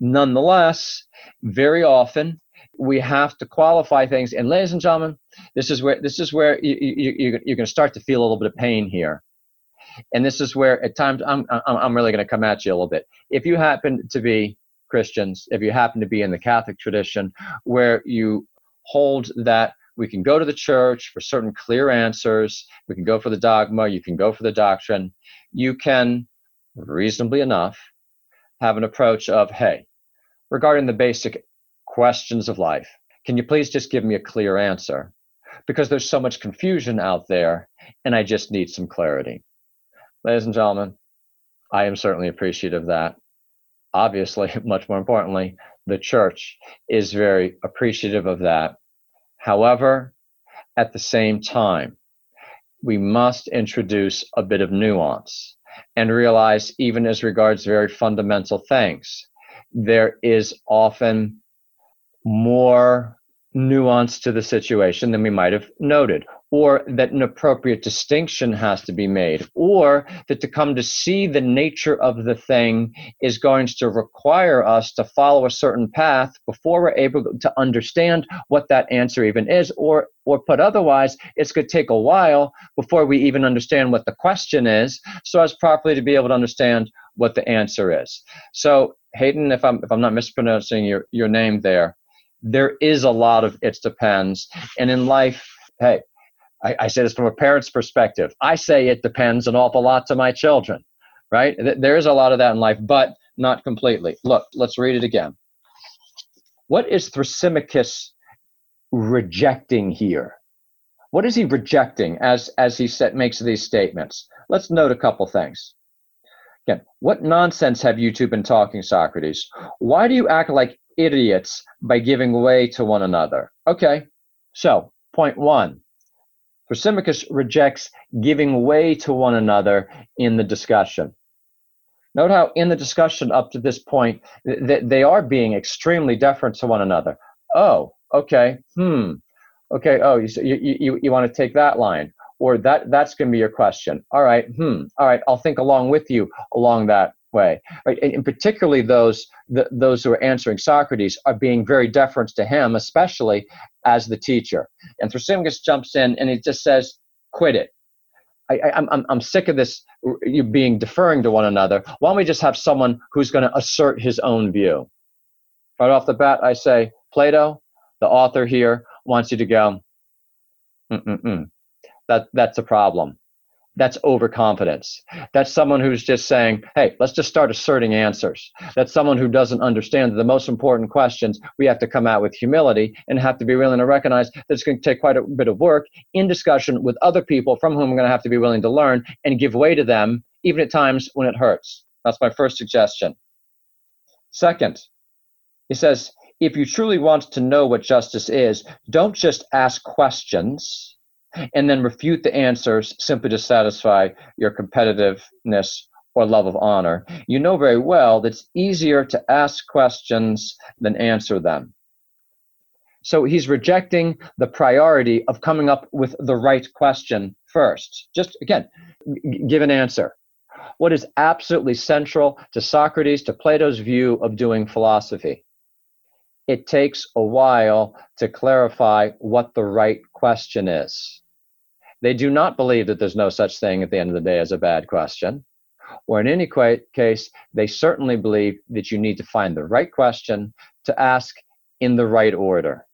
Nonetheless, very often we have to qualify things. And ladies and gentlemen, this is where this is where you, you, you, you're going to start to feel a little bit of pain here. And this is where at times I'm, I'm, I'm really going to come at you a little bit. If you happen to be Christians, if you happen to be in the Catholic tradition, where you hold that we can go to the church for certain clear answers, we can go for the dogma, you can go for the doctrine, you can reasonably enough have an approach of, hey, regarding the basic questions of life, can you please just give me a clear answer? Because there's so much confusion out there, and I just need some clarity. Ladies and gentlemen, I am certainly appreciative of that. Obviously, much more importantly, the church is very appreciative of that. However, at the same time, we must introduce a bit of nuance and realize, even as regards very fundamental things, there is often more nuance to the situation than we might have noted, or that an appropriate distinction has to be made, or that to come to see the nature of the thing is going to require us to follow a certain path before we're able to understand what that answer even is, or or put otherwise, it's going to take a while before we even understand what the question is, so as properly to be able to understand what the answer is. So Hayden, if I'm if I'm not mispronouncing your, your name there, there is a lot of it depends. And in life, hey, I, I say this from a parent's perspective. I say it depends an awful lot to my children, right? There is a lot of that in life, but not completely. Look, let's read it again. What is Thrasymachus rejecting here? What is he rejecting as as he set, makes these statements? Let's note a couple things. Again, what nonsense have you two been talking, Socrates? Why do you act like idiots by giving way to one another. Okay, so point one Thrasymachus rejects giving way to one another in the discussion. Note how in the discussion up to this point, th- they are being extremely deferent to one another. Oh, okay, hmm, okay, oh, you, you, you, you want to take that line, or that that's going to be your question. All right, hmm, all right, I'll think along with you along that way, right? And, and particularly those the, those who are answering Socrates are being very deferent to him, especially as the teacher. And Thrasymachus jumps in and he just says, "Quit it." I, am I'm, I'm sick of this you being deferring to one another. Why don't we just have someone who's going to assert his own view? Right off the bat, I say, Plato, the author here, wants you to go, Mm-mm-mm. that, that's a problem that's overconfidence. That's someone who's just saying, hey, let's just start asserting answers. That's someone who doesn't understand that the most important questions we have to come out with humility and have to be willing to recognize that it's going to take quite a bit of work in discussion with other people from whom we're going to have to be willing to learn and give way to them, even at times when it hurts. That's my first suggestion. Second, he says, if you truly want to know what justice is, don't just ask questions and then refute the answers simply to satisfy your competitiveness or love of honor. You know very well that it's easier to ask questions than answer them. So he's rejecting the priority of coming up with the right question first. Just again, give an answer. What is absolutely central to Socrates, to Plato's view of doing philosophy? It takes a while to clarify what the right question is. They do not believe that there's no such thing at the end of the day as a bad question. Or in any case, they certainly believe that you need to find the right question to ask in the right order.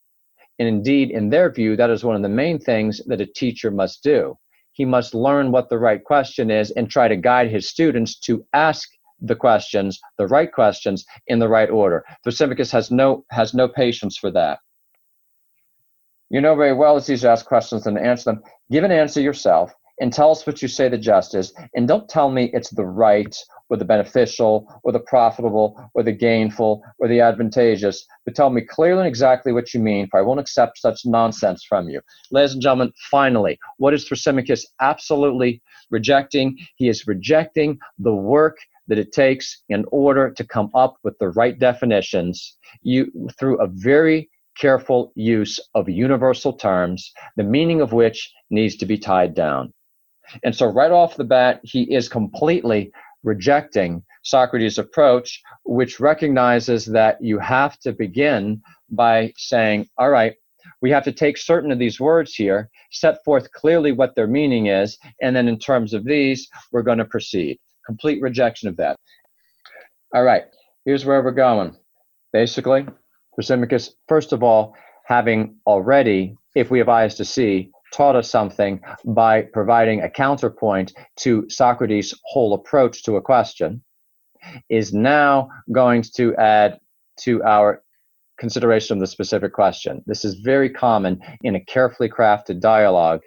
And indeed, in their view, that is one of the main things that a teacher must do. He must learn what the right question is and try to guide his students to ask the questions, the right questions, in the right order. Thrasymachus has no has no patience for that. You know very well it's easy to ask questions and answer them. Give an answer yourself and tell us what you say the just is. And don't tell me it's the right or the beneficial or the profitable or the gainful or the advantageous, but tell me clearly and exactly what you mean, for I won't accept such nonsense from you. Ladies and gentlemen, finally, what is Thrasymachus absolutely rejecting? He is rejecting the work that it takes in order to come up with the right definitions you through a very careful use of universal terms, the meaning of which needs to be tied down. And so, right off the bat, he is completely rejecting Socrates' approach, which recognizes that you have to begin by saying, all right, we have to take certain of these words here, set forth clearly what their meaning is, and then in terms of these, we're going to proceed. Complete rejection of that. All right, here's where we're going. Basically, Thrasymachus, first of all, having already, if we have eyes to see, taught us something by providing a counterpoint to Socrates' whole approach to a question, is now going to add to our consideration of the specific question. This is very common in a carefully crafted dialogue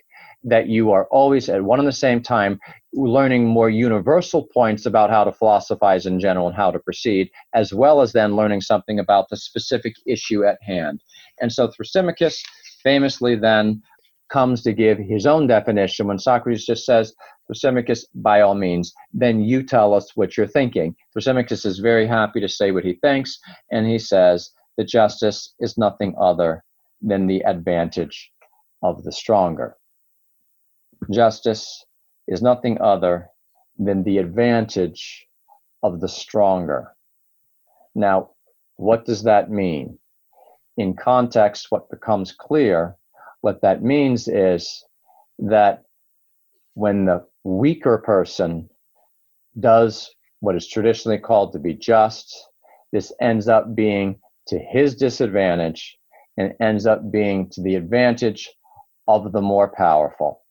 that you are always at one and the same time learning more universal points about how to philosophize in general and how to proceed, as well as then learning something about the specific issue at hand. And so Thrasymachus famously then comes to give his own definition when Socrates just says, Thrasymachus, by all means, then you tell us what you're thinking. Thrasymachus is very happy to say what he thinks, and he says that justice is nothing other than the advantage of the stronger. Justice is nothing other than the advantage of the stronger. Now, what does that mean? In context, what becomes clear what that means is that when the weaker person does what is traditionally called to be just, this ends up being to his disadvantage and ends up being to the advantage of the more powerful.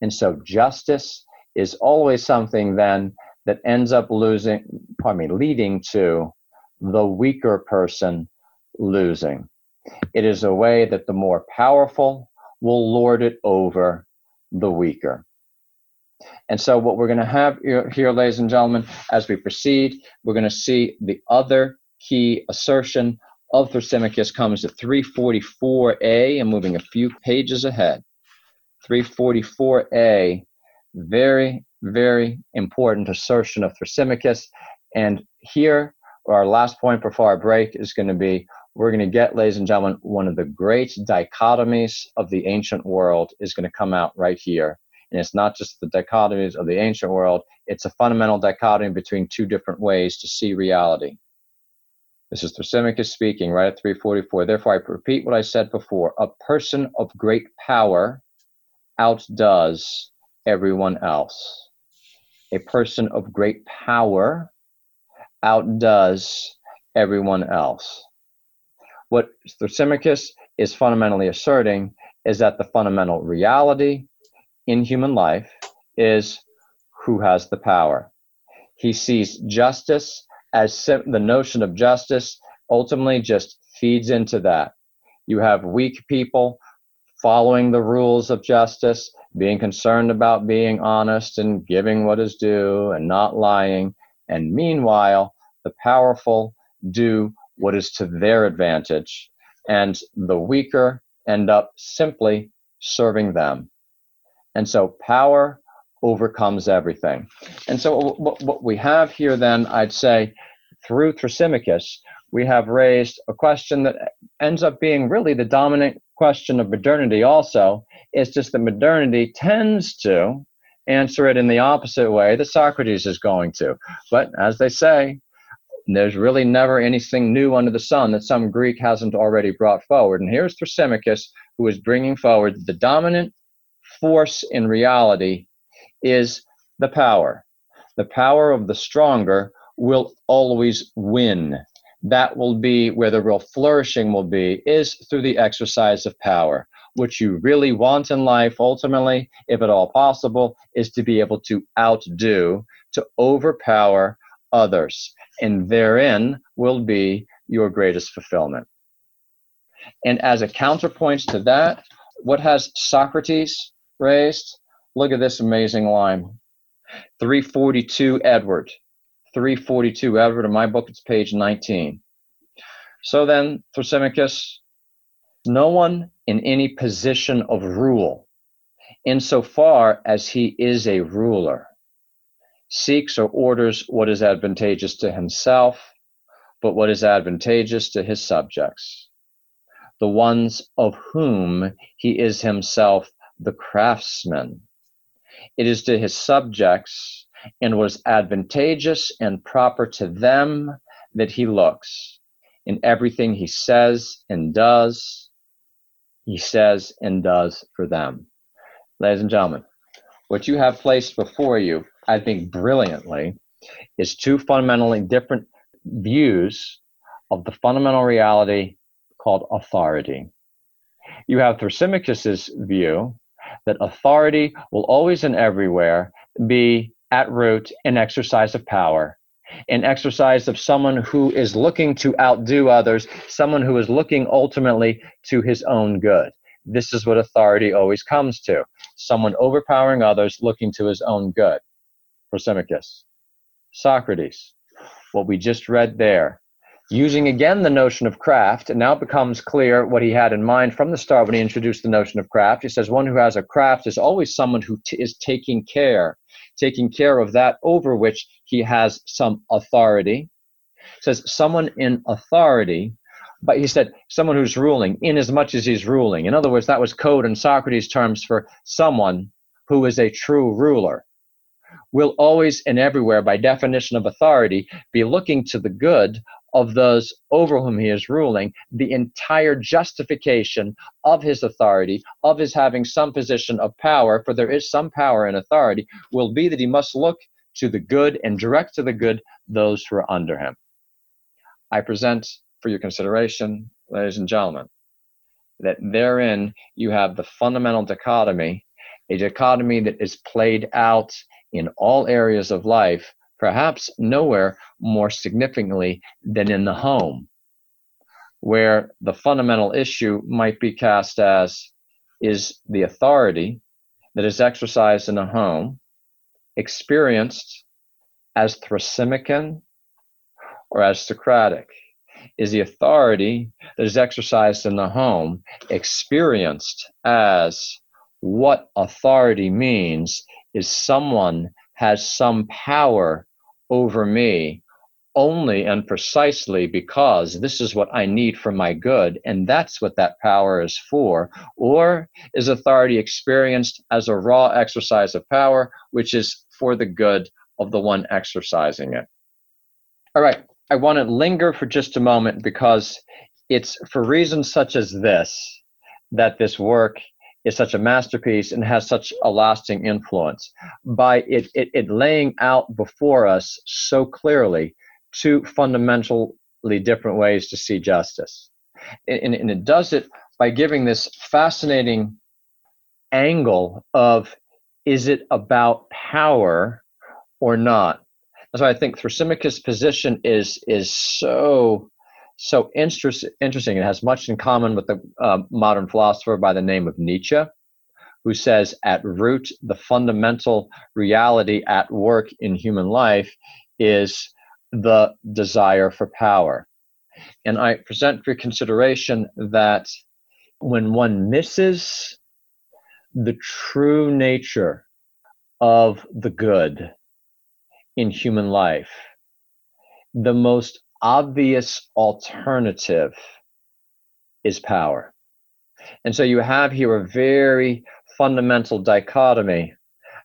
And so justice is always something then that ends up losing, pardon me, leading to the weaker person losing. It is a way that the more powerful will lord it over the weaker. And so, what we're going to have here, ladies and gentlemen, as we proceed, we're going to see the other key assertion of Thrasymachus comes at 344a and moving a few pages ahead. 344a, very, very important assertion of Thrasymachus. And here, our last point before our break is going to be we're going to get, ladies and gentlemen, one of the great dichotomies of the ancient world is going to come out right here. And it's not just the dichotomies of the ancient world, it's a fundamental dichotomy between two different ways to see reality. This is Thrasymachus speaking right at 344. Therefore, I repeat what I said before a person of great power outdoes everyone else. A person of great power outdoes everyone else. What Thrasymachus is fundamentally asserting is that the fundamental reality in human life is who has the power. He sees justice as sim- the notion of justice ultimately just feeds into that. You have weak people following the rules of justice, being concerned about being honest and giving what is due and not lying. And meanwhile, the powerful do what is to their advantage, and the weaker end up simply serving them. And so power overcomes everything. And so what, we have here then, I'd say, through Thrasymachus, we have raised a question that ends up being really the dominant question of modernity also, is just that modernity tends to answer it in the opposite way that Socrates is going to. But as they say, there's really never anything new under the sun that some Greek hasn't already brought forward. And here's Thrasymachus, who is bringing forward the dominant force in reality is the power. The power of the stronger will always win. That will be where the real flourishing will be, is through the exercise of power. What you really want in life, ultimately, if at all possible, is to be able to outdo, to overpower others and therein will be your greatest fulfillment. And as a counterpoint to that, what has Socrates raised? Look at this amazing line 342 Edward. 342 Edward. In my book, it's page 19. So then, Thrasymachus, no one in any position of rule, insofar as he is a ruler, seeks or orders what is advantageous to himself, but what is advantageous to his subjects, the ones of whom he is himself the craftsman. It is to his subjects and was advantageous and proper to them that he looks. In everything he says and does, he says and does for them. Ladies and gentlemen, what you have placed before you, I think brilliantly, is two fundamentally different views of the fundamental reality called authority. You have Thrasymachus's view that authority will always and everywhere be at root an exercise of power, an exercise of someone who is looking to outdo others, someone who is looking ultimately to his own good. This is what authority always comes to someone overpowering others, looking to his own good. Thrasymachus. Socrates. What we just read there using again the notion of craft, it now becomes clear what he had in mind from the start when he introduced the notion of craft. He says, one who has a craft is always someone who t- is taking care, taking care of that over which he has some authority. He says, someone in authority, but he said, someone who's ruling, in as much as he's ruling. In other words, that was code in Socrates' terms for someone who is a true ruler will always and everywhere, by definition of authority, be looking to the good of those over whom he is ruling, the entire justification of his authority, of his having some position of power, for there is some power and authority, will be that he must look to the good and direct to the good those who are under him. I present for your consideration, ladies and gentlemen, that therein you have the fundamental dichotomy, a dichotomy that is played out in all areas of life perhaps nowhere more significantly than in the home, where the fundamental issue might be cast as is the authority that is exercised in a home experienced as Thrasymachus or as Socratic? Is the authority that is exercised in the home experienced as what authority means is someone has some power over me only and precisely because this is what I need for my good, and that's what that power is for? Or is authority experienced as a raw exercise of power, which is for the good of the one exercising it? All right, I want to linger for just a moment because it's for reasons such as this that this work is such a masterpiece and has such a lasting influence by it, it, it laying out before us so clearly two fundamentally different ways to see justice. And, and it does it by giving this fascinating angle of is it about power or not? That's why I think Thrasymachus' position is is so so interest, interesting. It has much in common with the uh, modern philosopher by the name of Nietzsche, who says at root, the fundamental reality at work in human life is the desire for power. And I present for consideration that when one misses the true nature of the good in human life, the most obvious alternative is power. And so you have here a very fundamental dichotomy.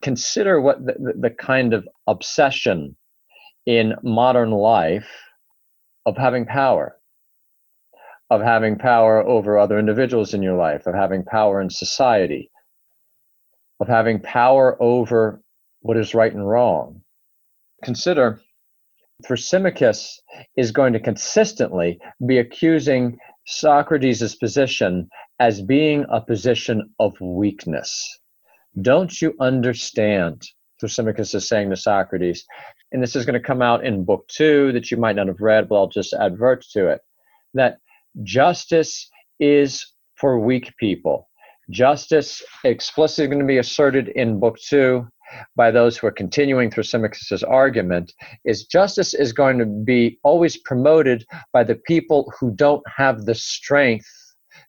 Consider what the, the kind of obsession in modern life of having power, of having power over other individuals in your life, of having power in society, of having power over what is right and wrong. Consider Thrasymachus is going to consistently be accusing Socrates' position as being a position of weakness. Don't you understand? Thrasymachus is saying to Socrates, and this is going to come out in book two that you might not have read, but I'll just advert to it that justice is for weak people. Justice explicitly going to be asserted in book two by those who are continuing Thrasymachus' argument is justice is going to be always promoted by the people who don't have the strength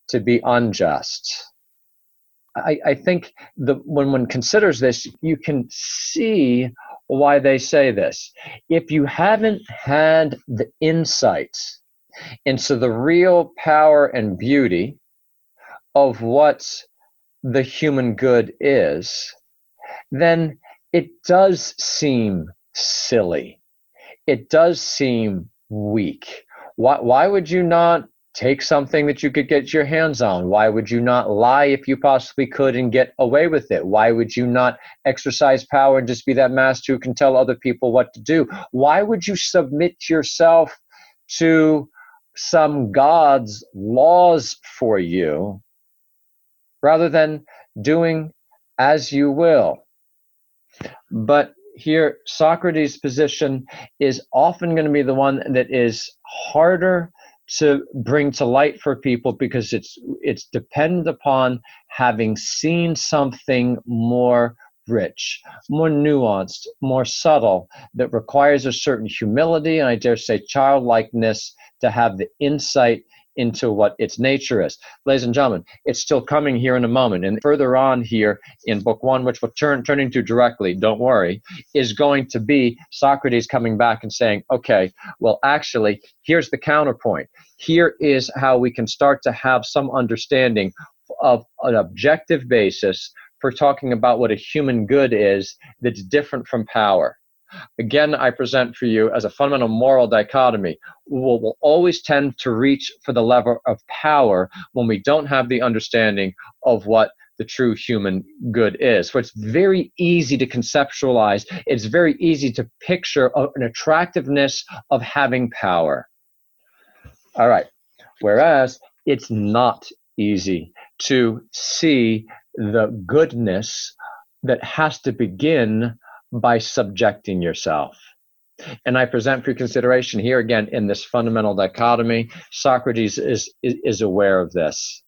to be unjust. I, I think the, when one considers this, you can see why they say this. If you haven't had the insight into the real power and beauty of what the human good is, then it does seem silly. It does seem weak. Why, why would you not take something that you could get your hands on? Why would you not lie if you possibly could and get away with it? Why would you not exercise power and just be that master who can tell other people what to do? Why would you submit yourself to some God's laws for you rather than doing as you will? But here, Socrates' position is often going to be the one that is harder to bring to light for people because it's it's dependent upon having seen something more rich, more nuanced, more subtle that requires a certain humility and I dare say childlikeness to have the insight into what its nature is. Ladies and gentlemen, it's still coming here in a moment. And further on here in book one, which we'll turn turning to directly, don't worry, is going to be Socrates coming back and saying, okay, well, actually, here's the counterpoint. Here is how we can start to have some understanding of an objective basis for talking about what a human good is that's different from power. Again, I present for you as a fundamental moral dichotomy. We'll, we'll, always tend to reach for the lever of power when we don't have the understanding of what the true human good is. So it's very easy to conceptualize, it's very easy to picture an attractiveness of having power. All right. Whereas it's not easy to see the goodness that has to begin by subjecting yourself. And I present for consideration here again in this fundamental dichotomy. Socrates is, is, is aware of this.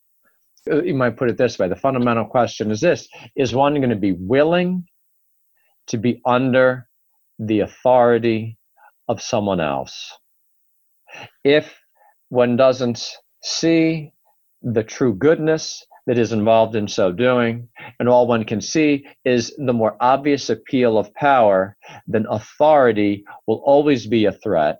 You might put it this way the fundamental question is this Is one going to be willing to be under the authority of someone else? If one doesn't see the true goodness that is involved in so doing. And all one can see is the more obvious appeal of power, then authority will always be a threat.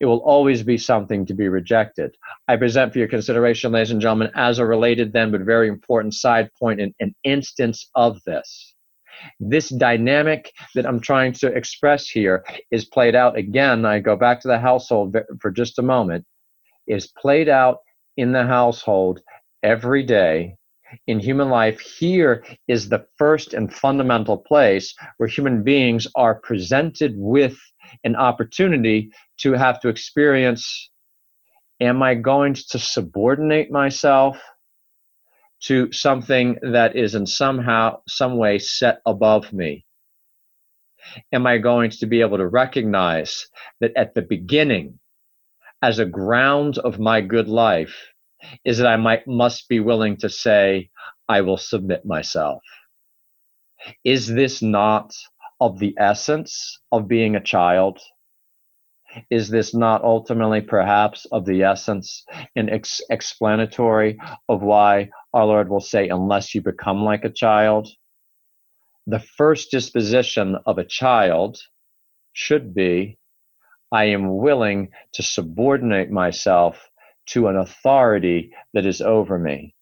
It will always be something to be rejected. I present for your consideration, ladies and gentlemen, as a related then but very important side point, an, an instance of this. This dynamic that I'm trying to express here is played out again. I go back to the household for just a moment, is played out in the household every day in human life, here is the first and fundamental place where human beings are presented with an opportunity to have to experience am I going to subordinate myself to something that is in somehow, some way set above me? Am I going to be able to recognize that at the beginning, as a ground of my good life, is that I might must be willing to say, I will submit myself. Is this not of the essence of being a child? Is this not ultimately perhaps of the essence and ex- explanatory of why our Lord will say, unless you become like a child? The first disposition of a child should be, I am willing to subordinate myself to an authority that is over me.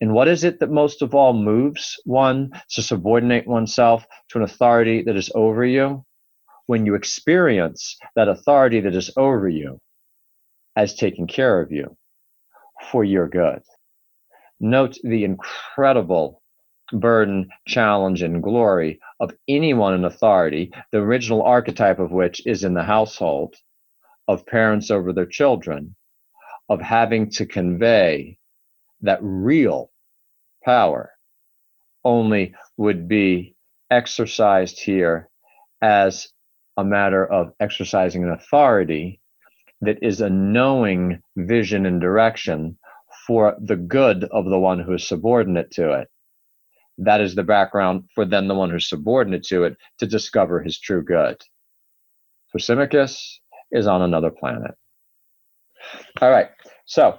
And what is it that most of all moves one to subordinate oneself to an authority that is over you? When you experience that authority that is over you as taking care of you for your good. Note the incredible burden, challenge, and glory of anyone in authority, the original archetype of which is in the household, of parents over their children, of having to convey that real power only would be exercised here as a matter of exercising an authority that is a knowing vision and direction for the good of the one who is subordinate to it. That is the background for then the one who's subordinate to it to discover his true good. Thrasymachus is on another planet. All right, so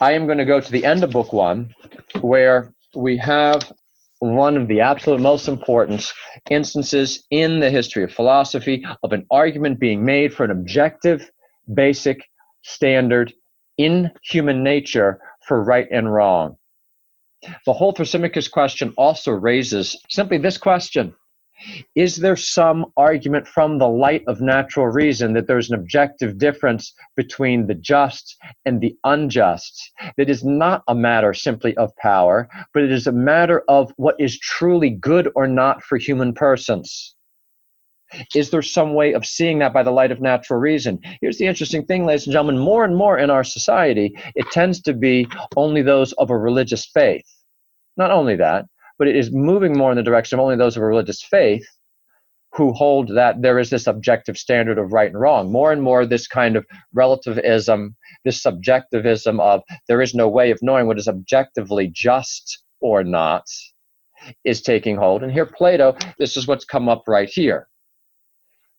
I am going to go to the end of book one, where we have one of the absolute most important instances in the history of philosophy of an argument being made for an objective, basic standard in human nature for right and wrong. The whole Thrasymachus question also raises simply this question Is there some argument from the light of natural reason that there's an objective difference between the just and the unjust that is not a matter simply of power, but it is a matter of what is truly good or not for human persons? Is there some way of seeing that by the light of natural reason? Here's the interesting thing, ladies and gentlemen more and more in our society, it tends to be only those of a religious faith. Not only that, but it is moving more in the direction of only those of a religious faith who hold that there is this objective standard of right and wrong. More and more, this kind of relativism, this subjectivism of there is no way of knowing what is objectively just or not, is taking hold. And here, Plato, this is what's come up right here.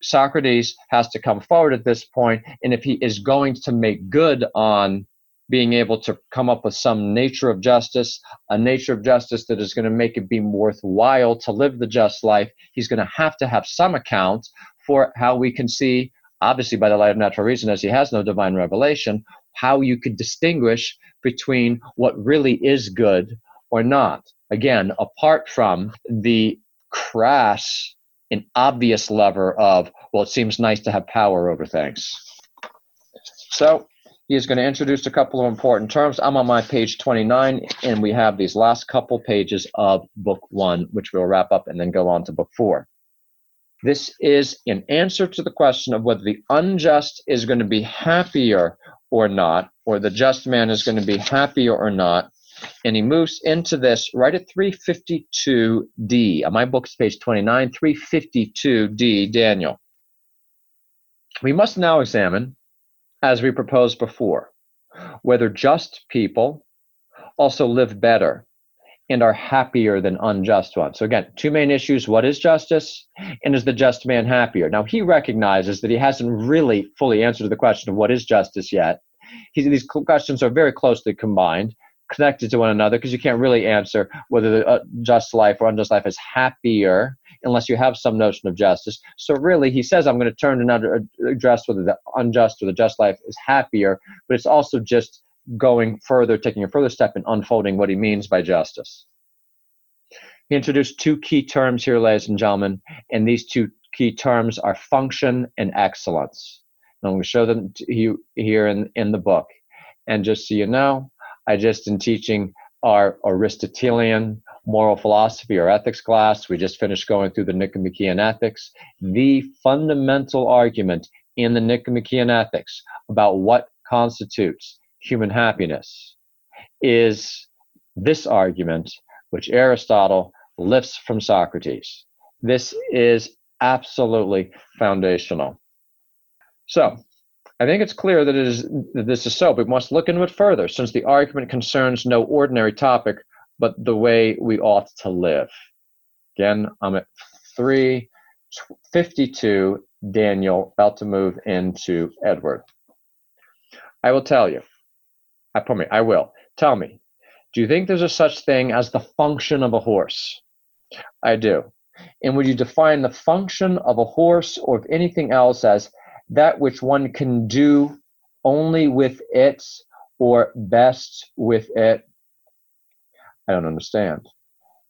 Socrates has to come forward at this point, and if he is going to make good on being able to come up with some nature of justice, a nature of justice that is going to make it be worthwhile to live the just life, he's going to have to have some account for how we can see, obviously by the light of natural reason, as he has no divine revelation, how you could distinguish between what really is good or not. Again, apart from the crass and obvious lever of, well, it seems nice to have power over things. So, he is going to introduce a couple of important terms. I'm on my page 29, and we have these last couple pages of book one, which we'll wrap up and then go on to book four. This is an answer to the question of whether the unjust is going to be happier or not, or the just man is going to be happier or not. And he moves into this right at 352D. On my book's page 29, 352D, Daniel. We must now examine as we proposed before, whether just people also live better and are happier than unjust ones. So, again, two main issues what is justice, and is the just man happier? Now, he recognizes that he hasn't really fully answered the question of what is justice yet. He, these questions are very closely combined, connected to one another, because you can't really answer whether the uh, just life or unjust life is happier unless you have some notion of justice. So really, he says, I'm going to turn and uh, address whether the unjust or the just life is happier, but it's also just going further, taking a further step in unfolding what he means by justice. He introduced two key terms here, ladies and gentlemen, and these two key terms are function and excellence. And I'm going to show them to you here in, in the book. And just so you know, I just in teaching our Aristotelian moral philosophy or ethics class. We just finished going through the Nicomachean Ethics. The fundamental argument in the Nicomachean Ethics about what constitutes human happiness is this argument, which Aristotle lifts from Socrates. This is absolutely foundational. So, I think it's clear that, it is, that this is so, but we must look into it further, since the argument concerns no ordinary topic, but the way we ought to live. Again, I'm at 352, Daniel, about to move into Edward. I will tell you. I promise, I will. Tell me, do you think there's a such thing as the function of a horse? I do. And would you define the function of a horse or of anything else as that which one can do only with it or best with it I don't understand.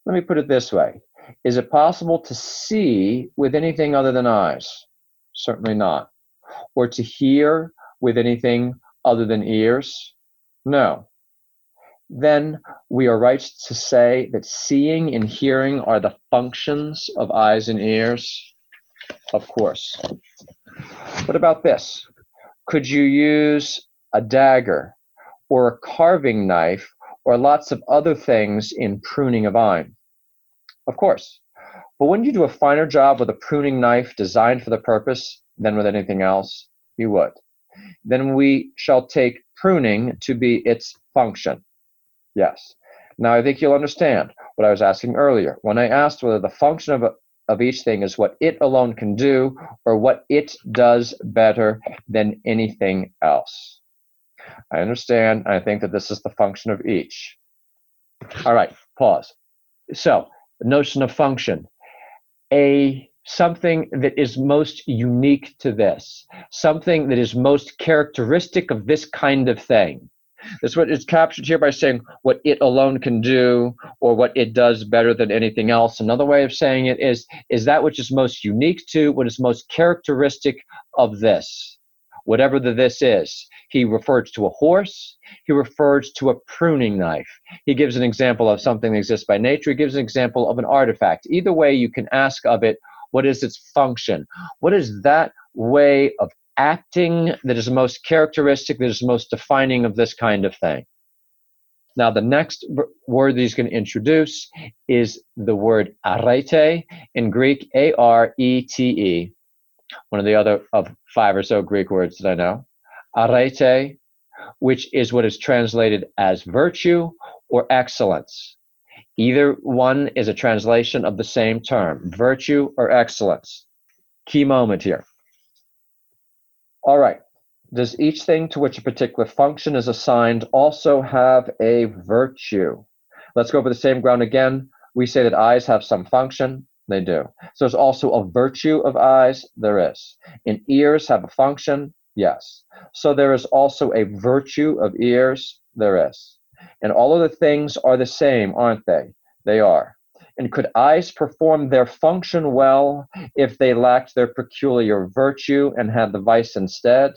Let me put it this way Is it possible to see with anything other than eyes? Certainly not. Or to hear with anything other than ears? No. Then we are right to say that seeing and hearing are the functions of eyes and ears? Of course. What about this? Could you use a dagger or a carving knife or lots of other things in pruning a vine? Of course. But wouldn't you do a finer job with a pruning knife designed for the purpose than with anything else? You would. Then we shall take pruning to be its function. Yes. Now I think you'll understand what I was asking earlier. When I asked whether the function of, a, of each thing is what it alone can do or what it does better than anything else. I understand. I think that this is the function of each. All right, pause. So, notion of function. A something that is most unique to this, something that is most characteristic of this kind of thing, That's what is captured here by saying what it alone can do or what it does better than anything else. Another way of saying it is is that which is most unique to, what is most characteristic of this, whatever the this is. He refers to a horse. He refers to a pruning knife. He gives an example of something that exists by nature. He gives an example of an artifact. Either way, you can ask of it, what is its function? What is that way of acting that is most characteristic, that is most defining of this kind of thing? Now, the next word that he's going to introduce is the word arete, in Greek, A R E T E, one of the other of five or so Greek words that I know. Arete, which is what is translated as virtue or excellence. Either one is a translation of the same term, virtue or excellence. Key moment here. All right. Does each thing to which a particular function is assigned also have a virtue? Let's go over the same ground again. We say that eyes have some function. They do. So there's also a virtue of eyes. There is. And ears have a function. Yes. So there is also a virtue of ears. There is. And all of the things are the same, aren't they? They are. And could eyes perform their function well if they lacked their peculiar virtue and had the vice instead?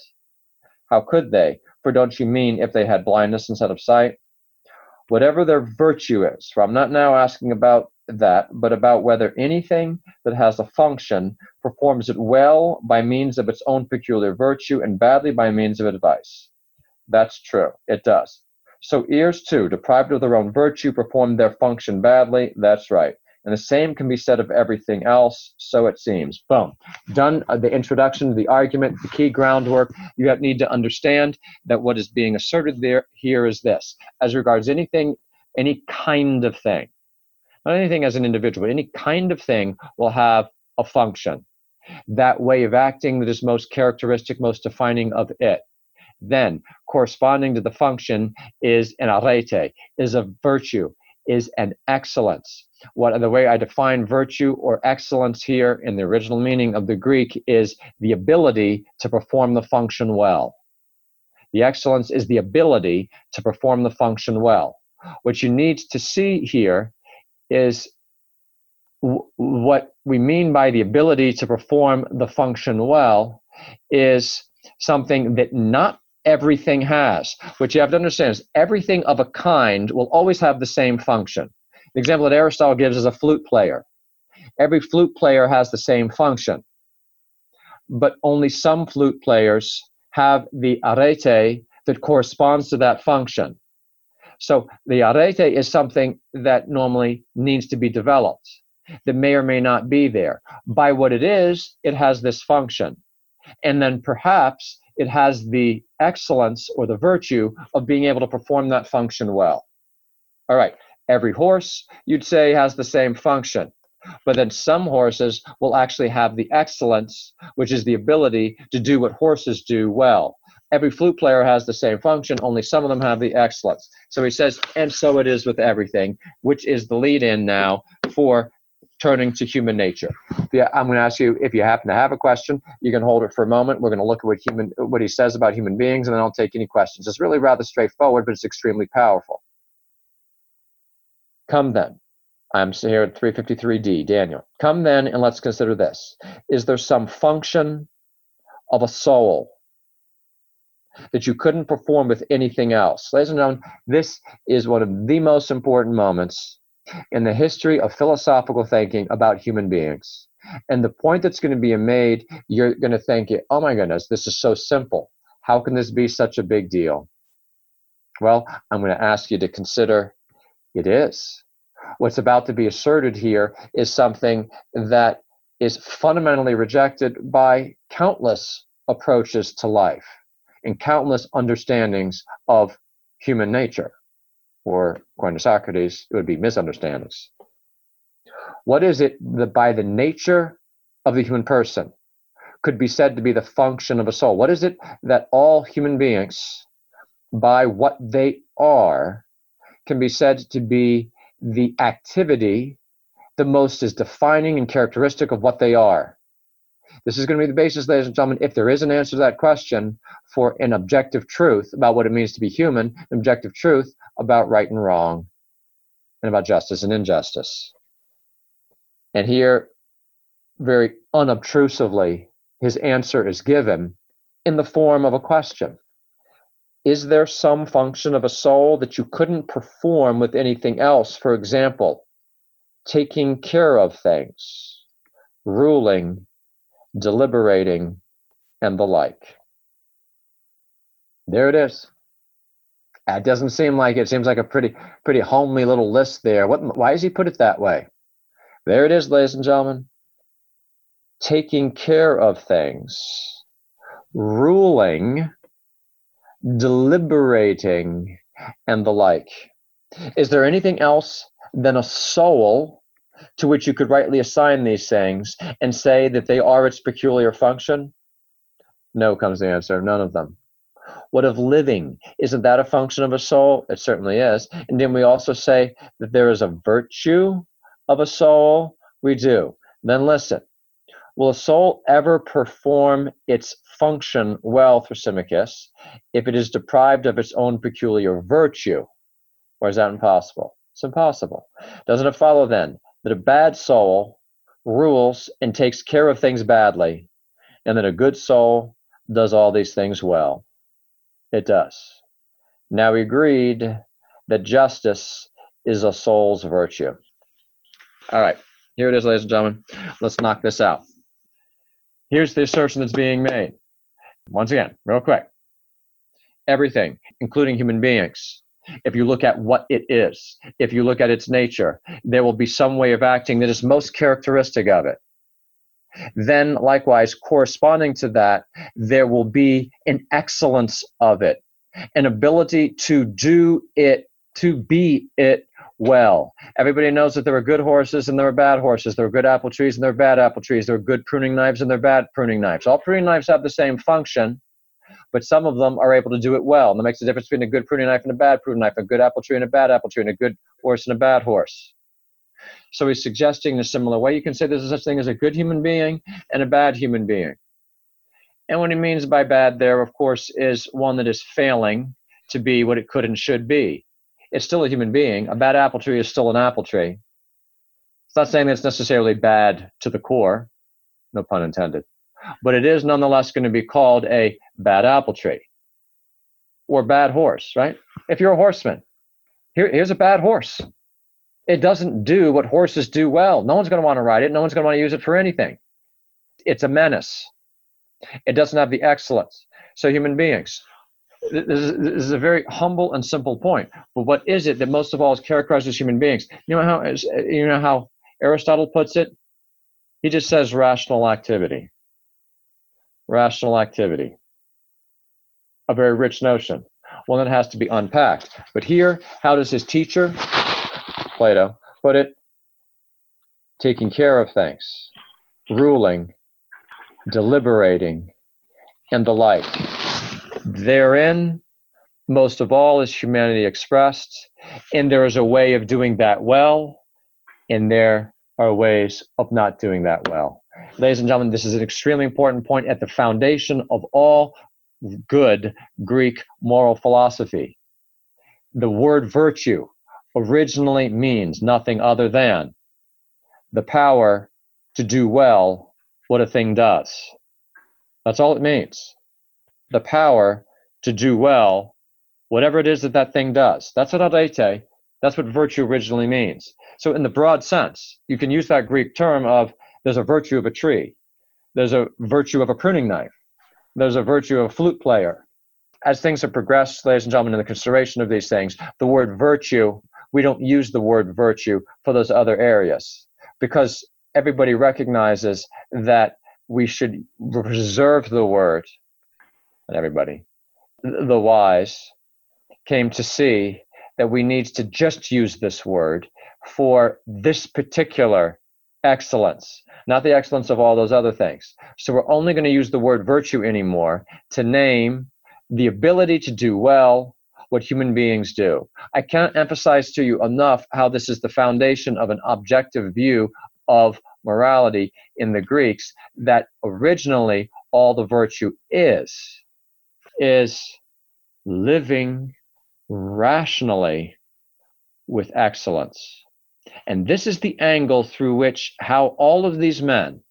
How could they? For don't you mean if they had blindness instead of sight? Whatever their virtue is, for I'm not now asking about that, but about whether anything that has a function performs it well by means of its own peculiar virtue and badly by means of advice. That's true. It does. So ears too, deprived of their own virtue, perform their function badly. That's right. And the same can be said of everything else, so it seems. Boom. Done the introduction, the argument, the key groundwork. You have, need to understand that what is being asserted there here is this. As regards anything, any kind of thing, not anything as an individual, any kind of thing will have a function. That way of acting that is most characteristic, most defining of it. Then, corresponding to the function is an arete, is a virtue, is an excellence. What the way I define virtue or excellence here in the original meaning of the Greek is the ability to perform the function well. The excellence is the ability to perform the function well. What you need to see here is w- what we mean by the ability to perform the function well is something that not everything has. What you have to understand is everything of a kind will always have the same function. The example that Aristotle gives is a flute player. Every flute player has the same function, but only some flute players have the arete that corresponds to that function. So the arete is something that normally needs to be developed, that may or may not be there. By what it is, it has this function. And then perhaps it has the excellence or the virtue of being able to perform that function well. All right, every horse, you'd say, has the same function. But then some horses will actually have the excellence, which is the ability to do what horses do well. Every flute player has the same function, only some of them have the excellence. So he says, and so it is with everything, which is the lead in now for turning to human nature. Yeah, I'm going to ask you if you happen to have a question, you can hold it for a moment. We're going to look at what human what he says about human beings, and then I'll take any questions. It's really rather straightforward, but it's extremely powerful. Come then. I'm here at 353D, Daniel. Come then, and let's consider this. Is there some function of a soul that you couldn't perform with anything else? Ladies and gentlemen, this is one of the most important moments in the history of philosophical thinking about human beings. And the point that's going to be made, you're going to think, oh my goodness, this is so simple. How can this be such a big deal? Well, I'm going to ask you to consider it is. What's about to be asserted here is something that is fundamentally rejected by countless approaches to life and countless understandings of human nature or according to Socrates, it would be misunderstandings. What is it that by the nature of the human person could be said to be the function of a soul? What is it that all human beings, by what they are, can be said to be the activity the most is defining and characteristic of what they are? This is going to be the basis, ladies and gentlemen, if there is an answer to that question for an objective truth about what it means to be human, an objective truth about right and wrong, and about justice and injustice. And here, very unobtrusively, his answer is given in the form of a question. Is there some function of a soul that you couldn't perform with anything else? For example, taking care of things, ruling, deliberating, and the like. There it is. It doesn't seem like it. seems like a pretty pretty homely little list there. What why does he put it that way? There it is, ladies and gentlemen. Taking care of things, ruling, deliberating, and the like. Is there anything else than a soul to which you could rightly assign these things and say that they are its peculiar function? No, comes the answer. None of them. What of living? Isn't that a function of a soul? It certainly is. And then we also say that there is a virtue of a soul. We do. Then listen. Will a soul ever perform its function well, Thrasymachus, if it is deprived of its own peculiar virtue? Or is that impossible? It's impossible. Doesn't it follow then that a bad soul rules and takes care of things badly, and that a good soul does all these things well? It does. Now we agreed that justice is a soul's virtue. All right, here it is, ladies and gentlemen. Let's knock this out. Here's the assertion that's being made. Once again, real quick. Everything, including human beings, if you look at what it is, if you look at its nature, there will be some way of acting that is most characteristic of it. Then, likewise, corresponding to that, there will be an excellence of it, an ability to do it, to be it well. Everybody knows that there are good horses and there are bad horses. There are good apple trees and there are bad apple trees. There are good pruning knives and there are bad pruning knives. All pruning knives have the same function, but some of them are able to do it well. And that makes a difference between a good pruning knife and a bad pruning knife, a good apple tree and a bad apple tree, and a good horse and a bad horse. So he's suggesting in a similar way you can say there's such thing as a good human being and a bad human being. And what he means by bad there, of course, is one that is failing to be what it could and should be. It's still a human being. A bad apple tree is still an apple tree. It's not saying it's necessarily bad to the core, no pun intended, but it is nonetheless going to be called a bad apple tree or bad horse, right? If you're a horseman, here, here's a bad horse. It doesn't do what horses do well. No one's going to want to ride it. No one's going to want to use it for anything. It's a menace. It doesn't have the excellence. So, human beings, this is, this is, a very humble and simple point. But what is it that most of all is characterized as human beings? You know how you know how Aristotle puts it. He just says rational activity. Rational activity. A very rich notion. One that has to be unpacked. But here, how does his teacher, Plato, put it? Taking care of things, ruling, deliberating, and the like. Therein, most of all, is humanity expressed, and there is a way of doing that well, and there are ways of not doing that well. Ladies and gentlemen, this is an extremely important point at the foundation of all good Greek moral philosophy. The word virtue originally means nothing other than the power to do well what a thing does. That's all it means. The power to do well whatever it is that that thing does. That's what arete, that's what virtue originally means. So, in the broad sense, you can use that Greek term of there's a virtue of a tree, there's a virtue of a pruning knife, there's a virtue of a flute player. As things have progressed, ladies and gentlemen, in the consideration of these things, the word virtue, we don't use the word virtue for those other areas because everybody recognizes that we should reserve the word, and everybody, the wise, came to see that we need to just use this word for this particular excellence, not the excellence of all those other things. So we're only going to use the word virtue anymore to name the ability to do well what human beings do. I can't emphasize to you enough how this is the foundation of an objective view of morality in the Greeks that originally all the virtue is, is living rationally with excellence. And this is the angle through which how all of these men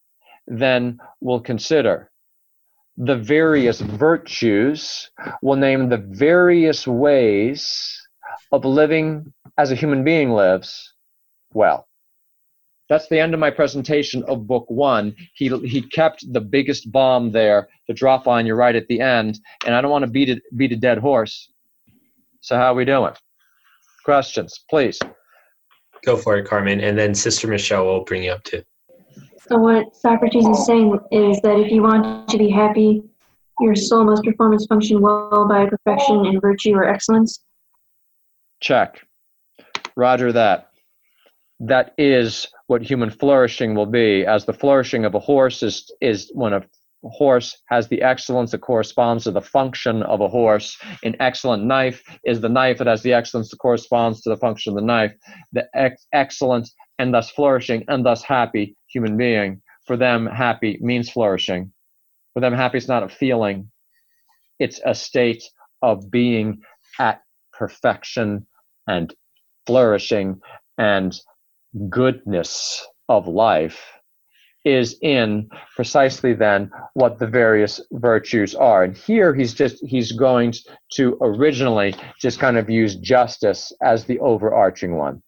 then will consider the various virtues, will name the various ways of living as a human being lives well. That's the end of my presentation of book one. He, he kept the biggest bomb there to drop on you right at the end, and I don't want to beat it beat a dead horse. So how are we doing? Questions, please. Go for it, Carmen, and then Sister Michelle will bring you up too. So what Socrates is saying is that if you want to be happy, your soul must perform its function well by perfection in virtue or excellence. Check. Roger that. That is what human flourishing will be, as the flourishing of a horse is, is when a horse has the excellence that corresponds to the function of a horse. An excellent knife is the knife that has the excellence that corresponds to the function of the knife. The ex- excellent and thus flourishing and thus happy human being. For them, happy means flourishing. For them, happy is not a feeling, it's a state of being at perfection and flourishing and goodness of life is in precisely then what the various virtues are. And here he's just he's going to originally just kind of use justice as the overarching one.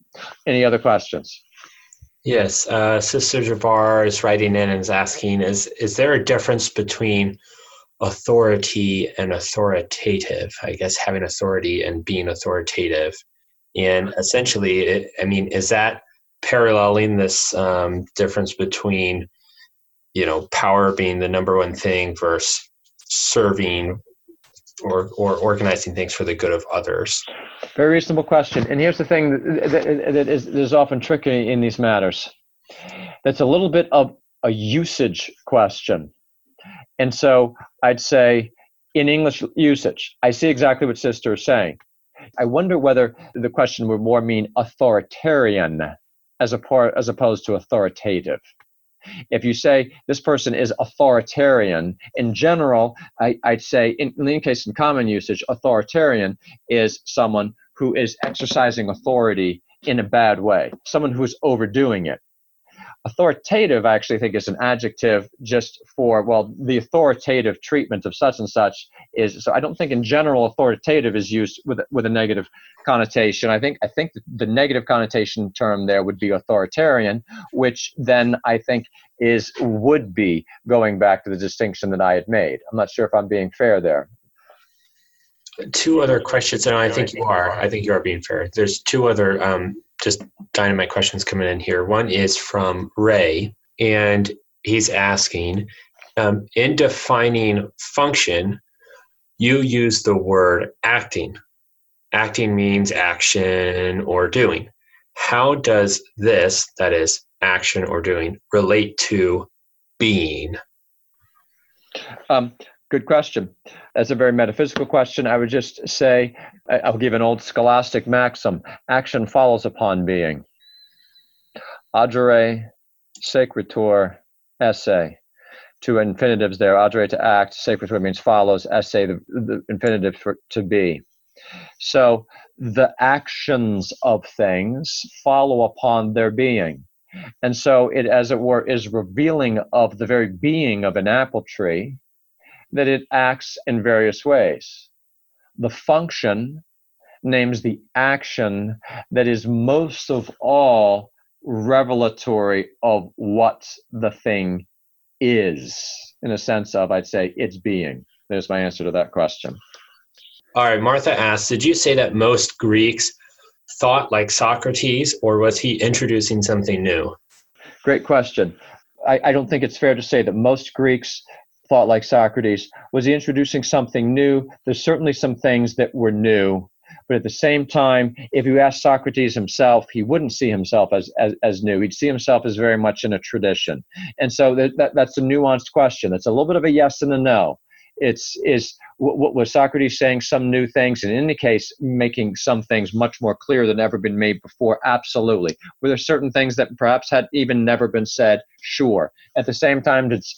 Any other questions? Yes, uh, Sister Javar is writing in and is asking: Is is there a difference between authority and authoritative? I guess having authority and being authoritative, and essentially, it, I mean, is that paralleling this um, difference between, you know, power being the number one thing versus serving or or organizing things for the good of others? Very reasonable question. And here's the thing that, that, that is there's often tricky in these matters. That's a little bit of a usage question. And so I'd say in English usage, I see exactly what Sister is saying. I wonder whether the question would more mean authoritarian as, a part, as opposed to authoritative. If you say this person is authoritarian, in general, I, would say, in, in the case in common usage, authoritarian is someone who is exercising authority in a bad way, someone who is overdoing it. Authoritative, I actually think, is an adjective just for, well, the authoritative treatment of such and such is. So I don't think in general authoritative is used with, with a negative connotation. I think, I think the negative connotation term there would be authoritarian, which then I think is, would be going back to the distinction that I had made. I'm not sure if I'm being fair there two other questions, and I think you are. I think you are being fair. There's two other um, just dynamite questions coming in here. One is from Ray, and he's asking um, in defining function, you use the word acting. Acting means action or doing. How does this, that is, action or doing, relate to being? Um, Good question. That's a very metaphysical question. I would just say, I'll give an old scholastic maxim action follows upon being. Agere, sequitur, esse. Two infinitives there. Agere to act, sequitur means follows, esse the, the infinitive for to be. So the actions of things follow upon their being. And so it, as it were, is revealing of the very being of an apple tree that it acts in various ways. The function names the action that is most of all revelatory of what the thing is, in a sense of, I'd say, its being. There's my answer to that question. All right, Martha asks Did you say that most Greeks thought like Socrates, or was he introducing something new? Great question. I, I don't think it's fair to say that most Greeks thought like Socrates? Was he introducing something new? There's certainly some things that were new. But at the same time, if you ask Socrates himself, he wouldn't see himself as, as, as new. He'd see himself as very much in a tradition. And so that, that, that's a nuanced question. It's a little bit of a yes and a no. It's is what was Socrates saying some new things, and in any case, making some things much more clear than ever been made before? Absolutely. Were there certain things that perhaps had even never been said? Sure. At the same time, is,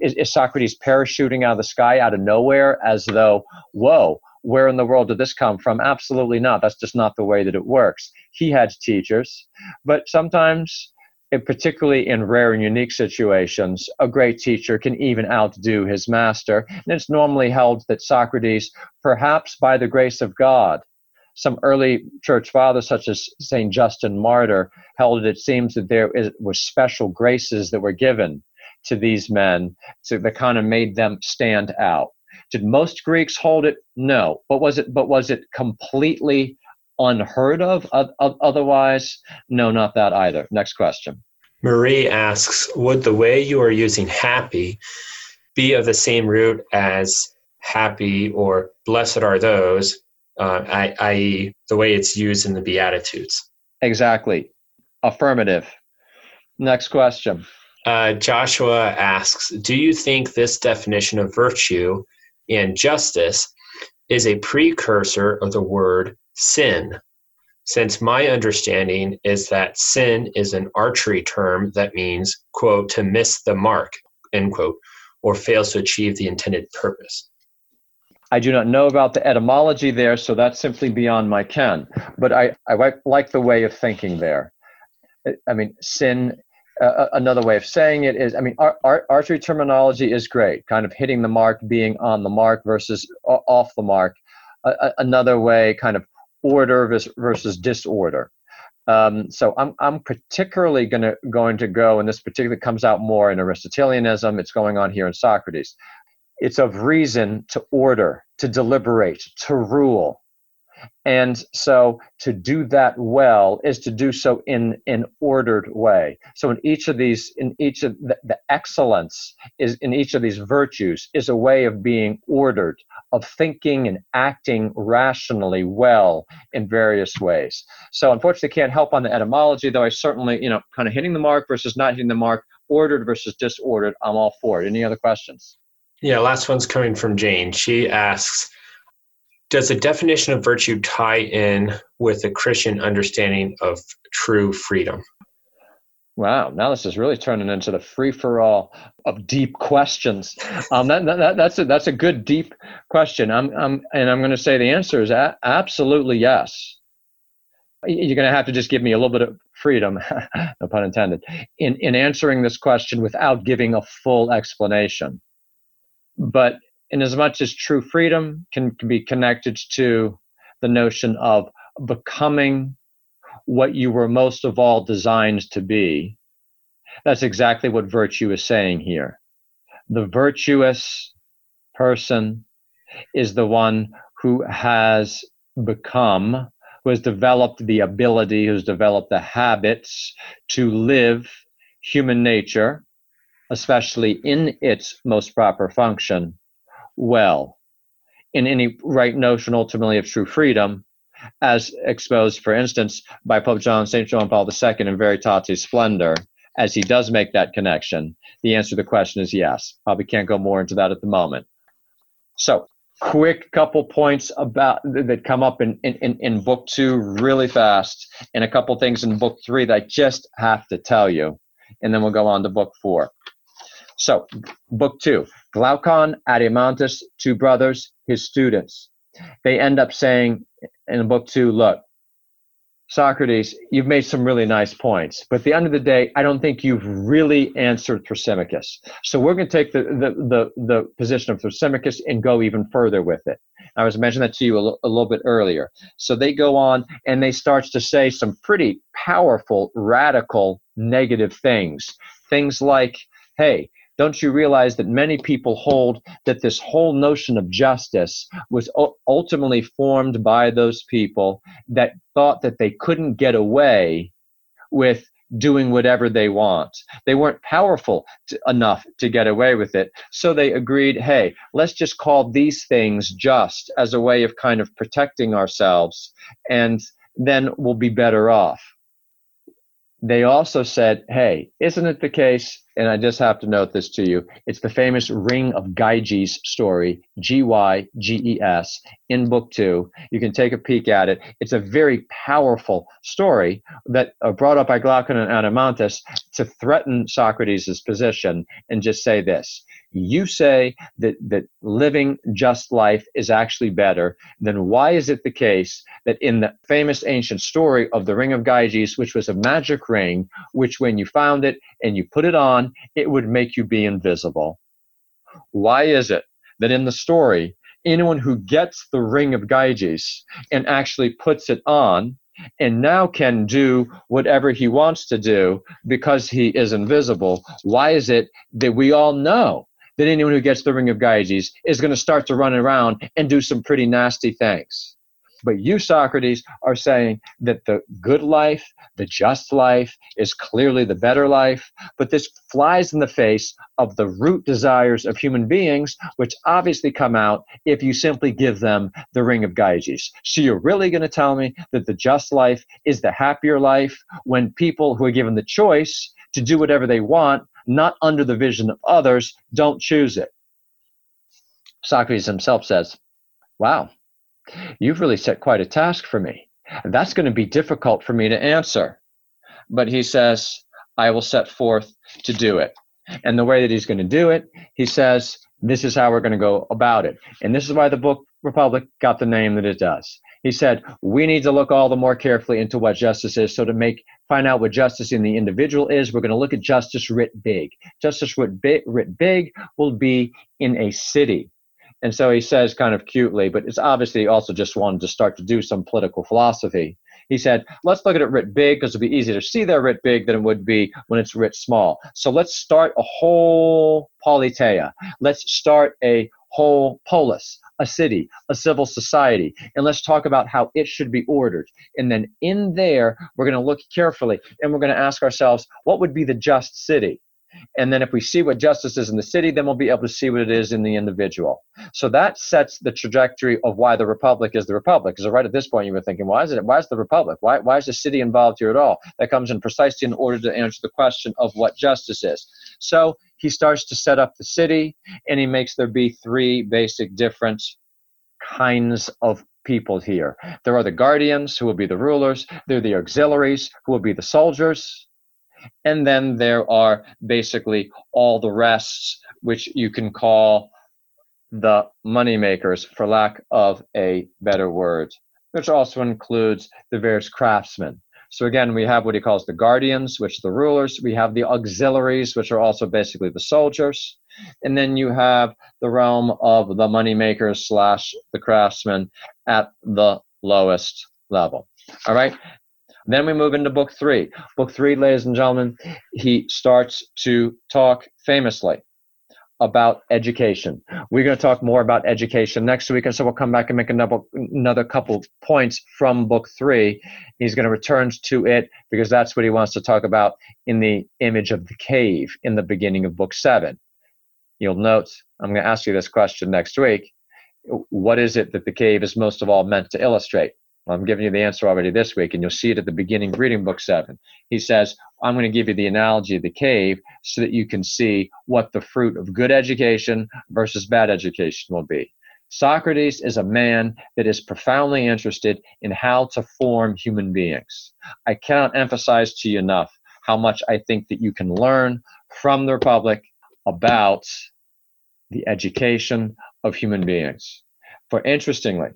is Socrates parachuting out of the sky, out of nowhere, as though, whoa, where in the world did this come from? Absolutely not. That's just not the way that it works. He had teachers, but sometimes particularly in rare and unique situations, a great teacher can even outdo his master. And it's normally held that Socrates, perhaps by the grace of God, some early church fathers, such as St. Justin Martyr, held it, it seems that there is, were special graces that were given to these men to, that kind of made them stand out. Did most Greeks hold it? No. But was it, but was it completely unheard of otherwise? No, not that either. Next question. Marie asks Would the way you are using happy be of the same root as happy or blessed are those, uh, i.e., the way it's used in the Beatitudes? Exactly. Affirmative. Next question. Uh, Joshua asks Do you think this definition of virtue and justice is a precursor of the word sin, since my understanding is that sin is an archery term that means, quote, to miss the mark, end quote, or fails to achieve the intended purpose. I do not know about the etymology there, so that's simply beyond my ken. But I, I like the way of thinking there. I mean, sin, uh, another way of saying it is, I mean, archery terminology is great, kind of hitting the mark, being on the mark versus off the mark. Uh, another way, kind of order versus disorder. Um, so I'm, I'm particularly gonna, going to go, and this particularly comes out more in Aristotelianism, it's going on here in Socrates. It's of reason to order, to deliberate, to rule. And so to do that well is to do so in an ordered way. So in each of these, in each of the, the excellence is in each of these virtues is a way of being ordered, of thinking and acting rationally well in various ways. So unfortunately can't help on the etymology, though I certainly, you know, kind of hitting the mark versus not hitting the mark, ordered versus disordered, I'm all for it. Any other questions? Yeah, last one's coming from Jane. She asks, does the definition of virtue tie in with the Christian understanding of true freedom? Wow, now this is really turning into the free for all of deep questions. Um, that, that, that's a that's a good deep question. I'm, I'm and I'm going to say the answer is a- absolutely yes. You're going to have to just give me a little bit of freedom, no pun intended, in in answering this question without giving a full explanation. But in as much as true freedom can, can be connected to the notion of becoming what you were most of all designed to be. That's exactly what virtue is saying here. The virtuous person is the one who has become, who has developed the ability, who's developed the habits to live human nature, especially in its most proper function, well in any right notion ultimately of true freedom as exposed for instance by pope john st john paul ii in veritatis splendor. As he does make that connection the answer to the question is yes. Probably can't go more into that at the moment. So quick couple points about that come up in, in, in book two really fast and a couple things in book three that i just have to tell you and then we'll go on to book four so book two Glaucon, Adeimantus, two brothers, his students. They end up saying in book two, look, Socrates, you've made some really nice points, but at the end of the day, I don't think you've really answered Thrasymachus. So we're going to take the, the, the, the position of Thrasymachus and go even further with it. I was mentioning that to you a, l- a little bit earlier. So they go on and they start to say some pretty powerful, radical, negative things. Things like, hey, don't you realize that many people hold that this whole notion of justice was ultimately formed by those people that thought that they couldn't get away with doing whatever they want. They weren't powerful to, enough to get away with it. So they agreed, hey, let's just call these things just as a way of kind of protecting ourselves, and then we'll be better off. They also said, hey, isn't it the case? And I just have to note this to you. It's the famous Ring of Gyges story, G Y G E S, in book two. You can take a peek at it. It's a very powerful story that uh, brought up by Glaucon and Adeimantus to threaten Socrates' position and just say this you say that, that living just life is actually better, then why is it the case that in the famous ancient story of the Ring of Gyges, which was a magic ring, which when you found it and you put it on, it would make you be invisible? Why is it that in the story, anyone who gets the Ring of Gyges and actually puts it on and now can do whatever he wants to do because he is invisible. Why is it that we all know that anyone who gets the ring of Gyges is going to start to run around and do some pretty nasty things. But you, Socrates, are saying that the good life, the just life, is clearly the better life. But this flies in the face of the root desires of human beings, which obviously come out if you simply give them the ring of Gyges. So you're really going to tell me that the just life is the happier life when people who are given the choice to do whatever they want not under the vision of others, don't choose it. Socrates himself says, Wow, you've really set quite a task for me. That's going to be difficult for me to answer. But he says, I will set forth to do it. And the way that he's going to do it, he says, this is how we're going to go about it. And this is why the book Republic got the name that it does. He said, we need to look all the more carefully into what justice is. So to make find out what justice in the individual is, we're going to look at justice writ big. Justice writ big, writ big will be in a city. And so he says kind of cutely, but it's obviously also just wanted to start to do some political philosophy. He said, let's look at it writ big because it'll be easier to see there writ big than it would be when it's writ small. So let's start a whole politeia. Let's start a whole polis, a city, a civil society, and let's talk about how it should be ordered. And then in there, we're going to look carefully and we're going to ask ourselves, what would be the just city? And then if we see what justice is in the city, then we'll be able to see what it is in the individual. So that sets the trajectory of why the republic is the republic. Because right at this point, you were thinking, why is it? Why is the republic? Why, why is the city involved here at all? That comes in precisely in order to answer the question of what justice is. So he starts to set up the city and he makes there be three basic different kinds of people here. There are the guardians who will be the rulers, there are the auxiliaries who will be the soldiers, and then there are basically all the rest, which you can call the money makers, for lack of a better word, which also includes the various craftsmen. So again, we have what he calls the guardians, which are the rulers. We have the auxiliaries, which are also basically the soldiers. And then you have the realm of the moneymakers slash the craftsmen at the lowest level. All right. Then we move into book three. Book three, ladies and gentlemen, he starts to talk famously about education. We're going to talk more about education next week, and so we'll come back and make another another couple points from book three. He's going to return to it because that's what he wants to talk about in the image of the cave in the beginning of book seven. You'll note I'm going to ask you this question next week. What is it that the cave is most of all meant to illustrate? I'm giving you the answer already this week, and you'll see it at the beginning reading book seven. He says, I'm going to give you the analogy of the cave so that you can see what the fruit of good education versus bad education will be. Socrates is a man that is profoundly interested in how to form human beings. I cannot emphasize to you enough how much I think that you can learn from the Republic about the education of human beings. For interestingly,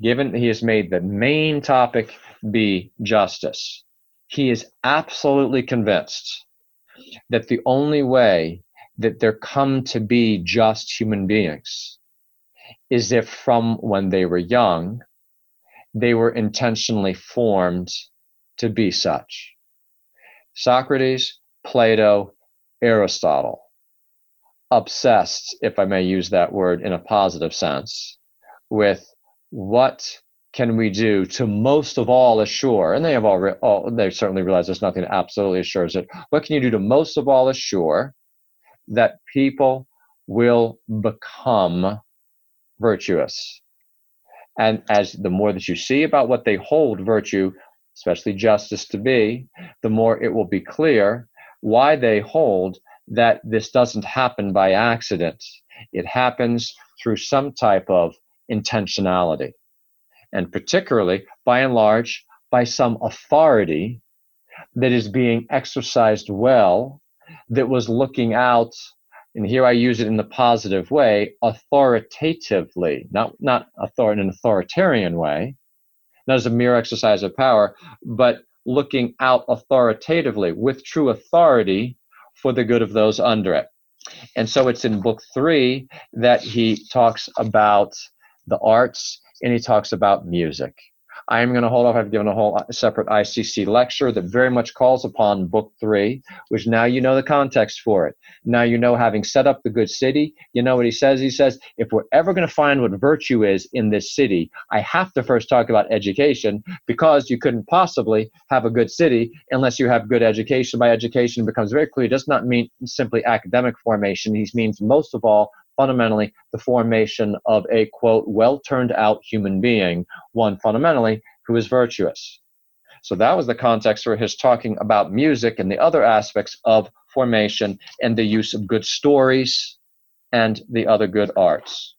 given that he has made the main topic be justice, he is absolutely convinced that the only way that there come to be just human beings is if from when they were young, they were intentionally formed to be such. Socrates, Plato, Aristotle, obsessed, if I may use that word in a positive sense, with what can we do to most of all assure, and they have already, all, they certainly realize there's nothing that absolutely assures it. What can you do to most of all assure that people will become virtuous? And as the more that you see about what they hold virtue, especially justice to be, the more it will be clear why they hold that this doesn't happen by accident. It happens through some type of intentionality, and particularly, by and large, by some authority that is being exercised well, that was looking out, and here I use it in the positive way, authoritatively, not, not author- in an authoritarian way, not as a mere exercise of power, but looking out authoritatively with true authority for the good of those under it. And so it's in book three that he talks about the arts and he talks about music. I'm going to hold off. I've given a whole uh, separate ICC lecture that very much calls upon Book Three, which now you know the context for it. Now you know, having set up the good city, you know what he says? He says, if we're ever going to find what virtue is in this city, I have to first talk about education because you couldn't possibly have a good city unless you have good education. By education, becomes very clear, it does not mean simply academic formation. He means most of all fundamentally the formation of a quote well turned out human being, one fundamentally who is virtuous. So that was the context for his talking about music and the other aspects of formation and the use of good stories and the other good arts.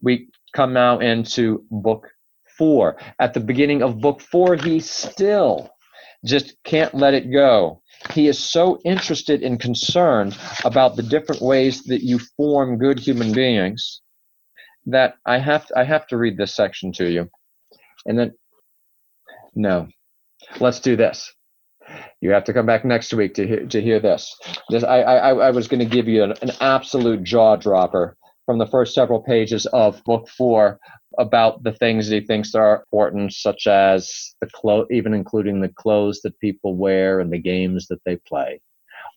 We come now into book four. At the beginning of book four, he still just can't let it go he is so interested and concerned about the different ways that you form good human beings that I have to, I have to read this section to you. And then no. Let's do this. You have to come back next week to hear, to hear this. this I, I, I was going to give you an, an absolute jaw dropper from the first several pages of book four about the things he thinks are important, such as the clo- even including the clothes that people wear and the games that they play.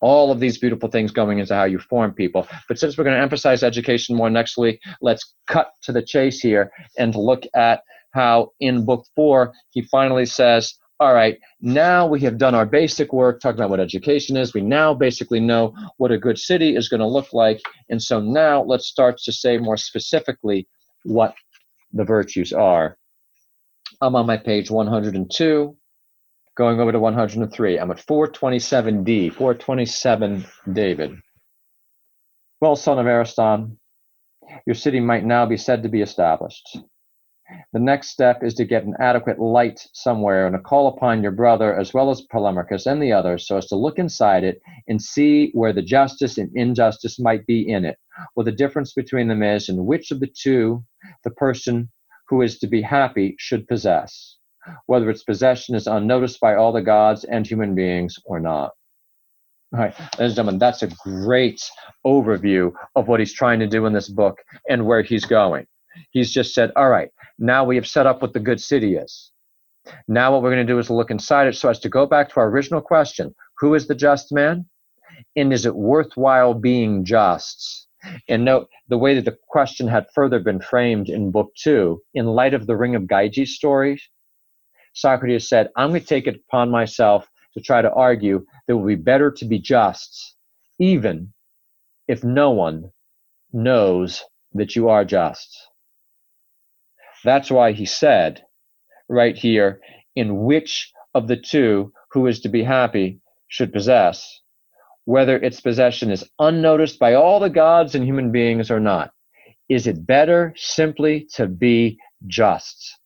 All of these beautiful things going into how you form people. But since we're going to emphasize education more next week, let's cut to the chase here and look at how in book four he finally says, all right, now we have done our basic work, talking about what education is. We now basically know what a good city is going to look like. And so now let's start to say more specifically what the virtues are. I'm on my page 102, going over to 103. I'm at 427D, 427 David. Well, son of Ariston, your city might now be said to be established. The next step is to get an adequate light somewhere and to call upon your brother as well as Polemarchus and the others so as to look inside it and see where the justice and injustice might be in it, what the difference between them is, and which of the two the person who is to be happy should possess, whether its possession is unnoticed by all the gods and human beings or not. All right, ladies and gentlemen, that's a great overview of what he's trying to do in this book and where he's going. He's just said, all right, now we have set up what the good city is. Now what we're going to do is look inside it so as to go back to our original question who is the just man? And is it worthwhile being just? And note the way that the question had further been framed in book two, in light of the Ring of Gyges story, Socrates said, I'm going to take it upon myself to try to argue that it will be better to be just, even if no one knows that you are just. That's why he said right here, in which of the two who is to be happy should possess, whether its possession is unnoticed by all the gods and human beings or not. Is it better simply to be just?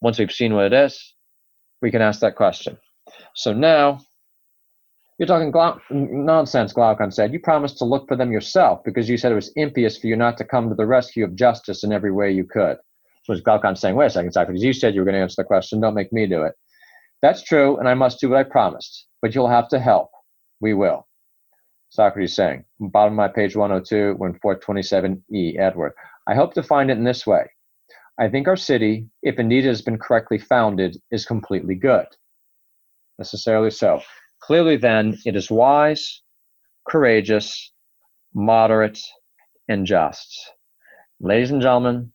Once we've seen what it is, we can ask that question. So now, you're talking Glau- nonsense, Glaucon said. You promised to look for them yourself because you said it was impious for you not to come to the rescue of justice in every way you could was Glaucon saying, wait a second, Socrates, you said you were going to answer the question. Don't make me do it. That's true, and I must do what I promised, but you'll have to help. We will. Socrates saying, bottom of my page 102, when 427e, Edward. I hope to find it in this way. I think our city, if indeed it has been correctly founded, is completely good. Necessarily so. Clearly, then, it is wise, courageous, moderate, and just. Ladies and gentlemen,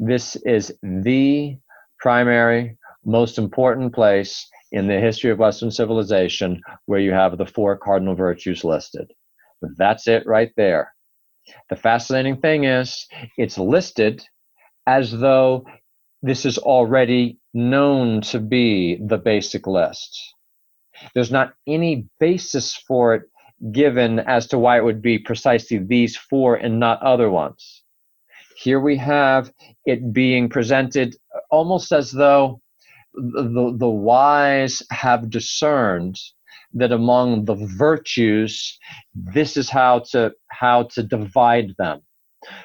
this is the primary, most important place in the history of Western civilization where you have the four cardinal virtues listed. That's it right there. The fascinating thing is, it's listed as though this is already known to be the basic list. There's not any basis for it given as to why it would be precisely these four and not other ones. Here we have it being presented almost as though the, the wise have discerned that among the virtues, this is how to how to divide them.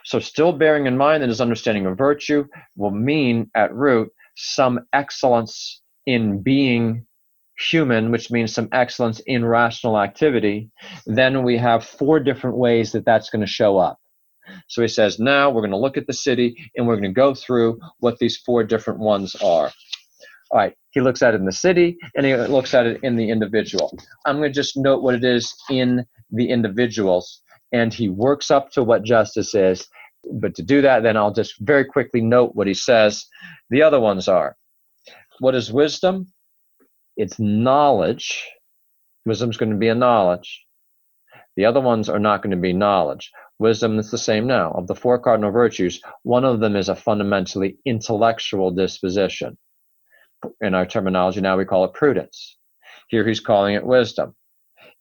So still bearing in mind that his understanding of virtue will mean at root some excellence in being human, which means some excellence in rational activity, then we have four different ways that that's going to show up. So he says, now we're going to look at the city and we're going to go through what these four different ones are. All right, he looks at it in the city and he looks at it in the individual. I'm going to just note what it is in the individuals, and he works up to what justice is. But to do that, then I'll just very quickly note what he says. The other ones are what is wisdom? It's knowledge. Wisdom's going to be a knowledge. The other ones are not going to be knowledge. Wisdom is the same now. Of the four cardinal virtues, one of them is a fundamentally intellectual disposition. In our terminology now, we call it prudence. Here he's calling it wisdom.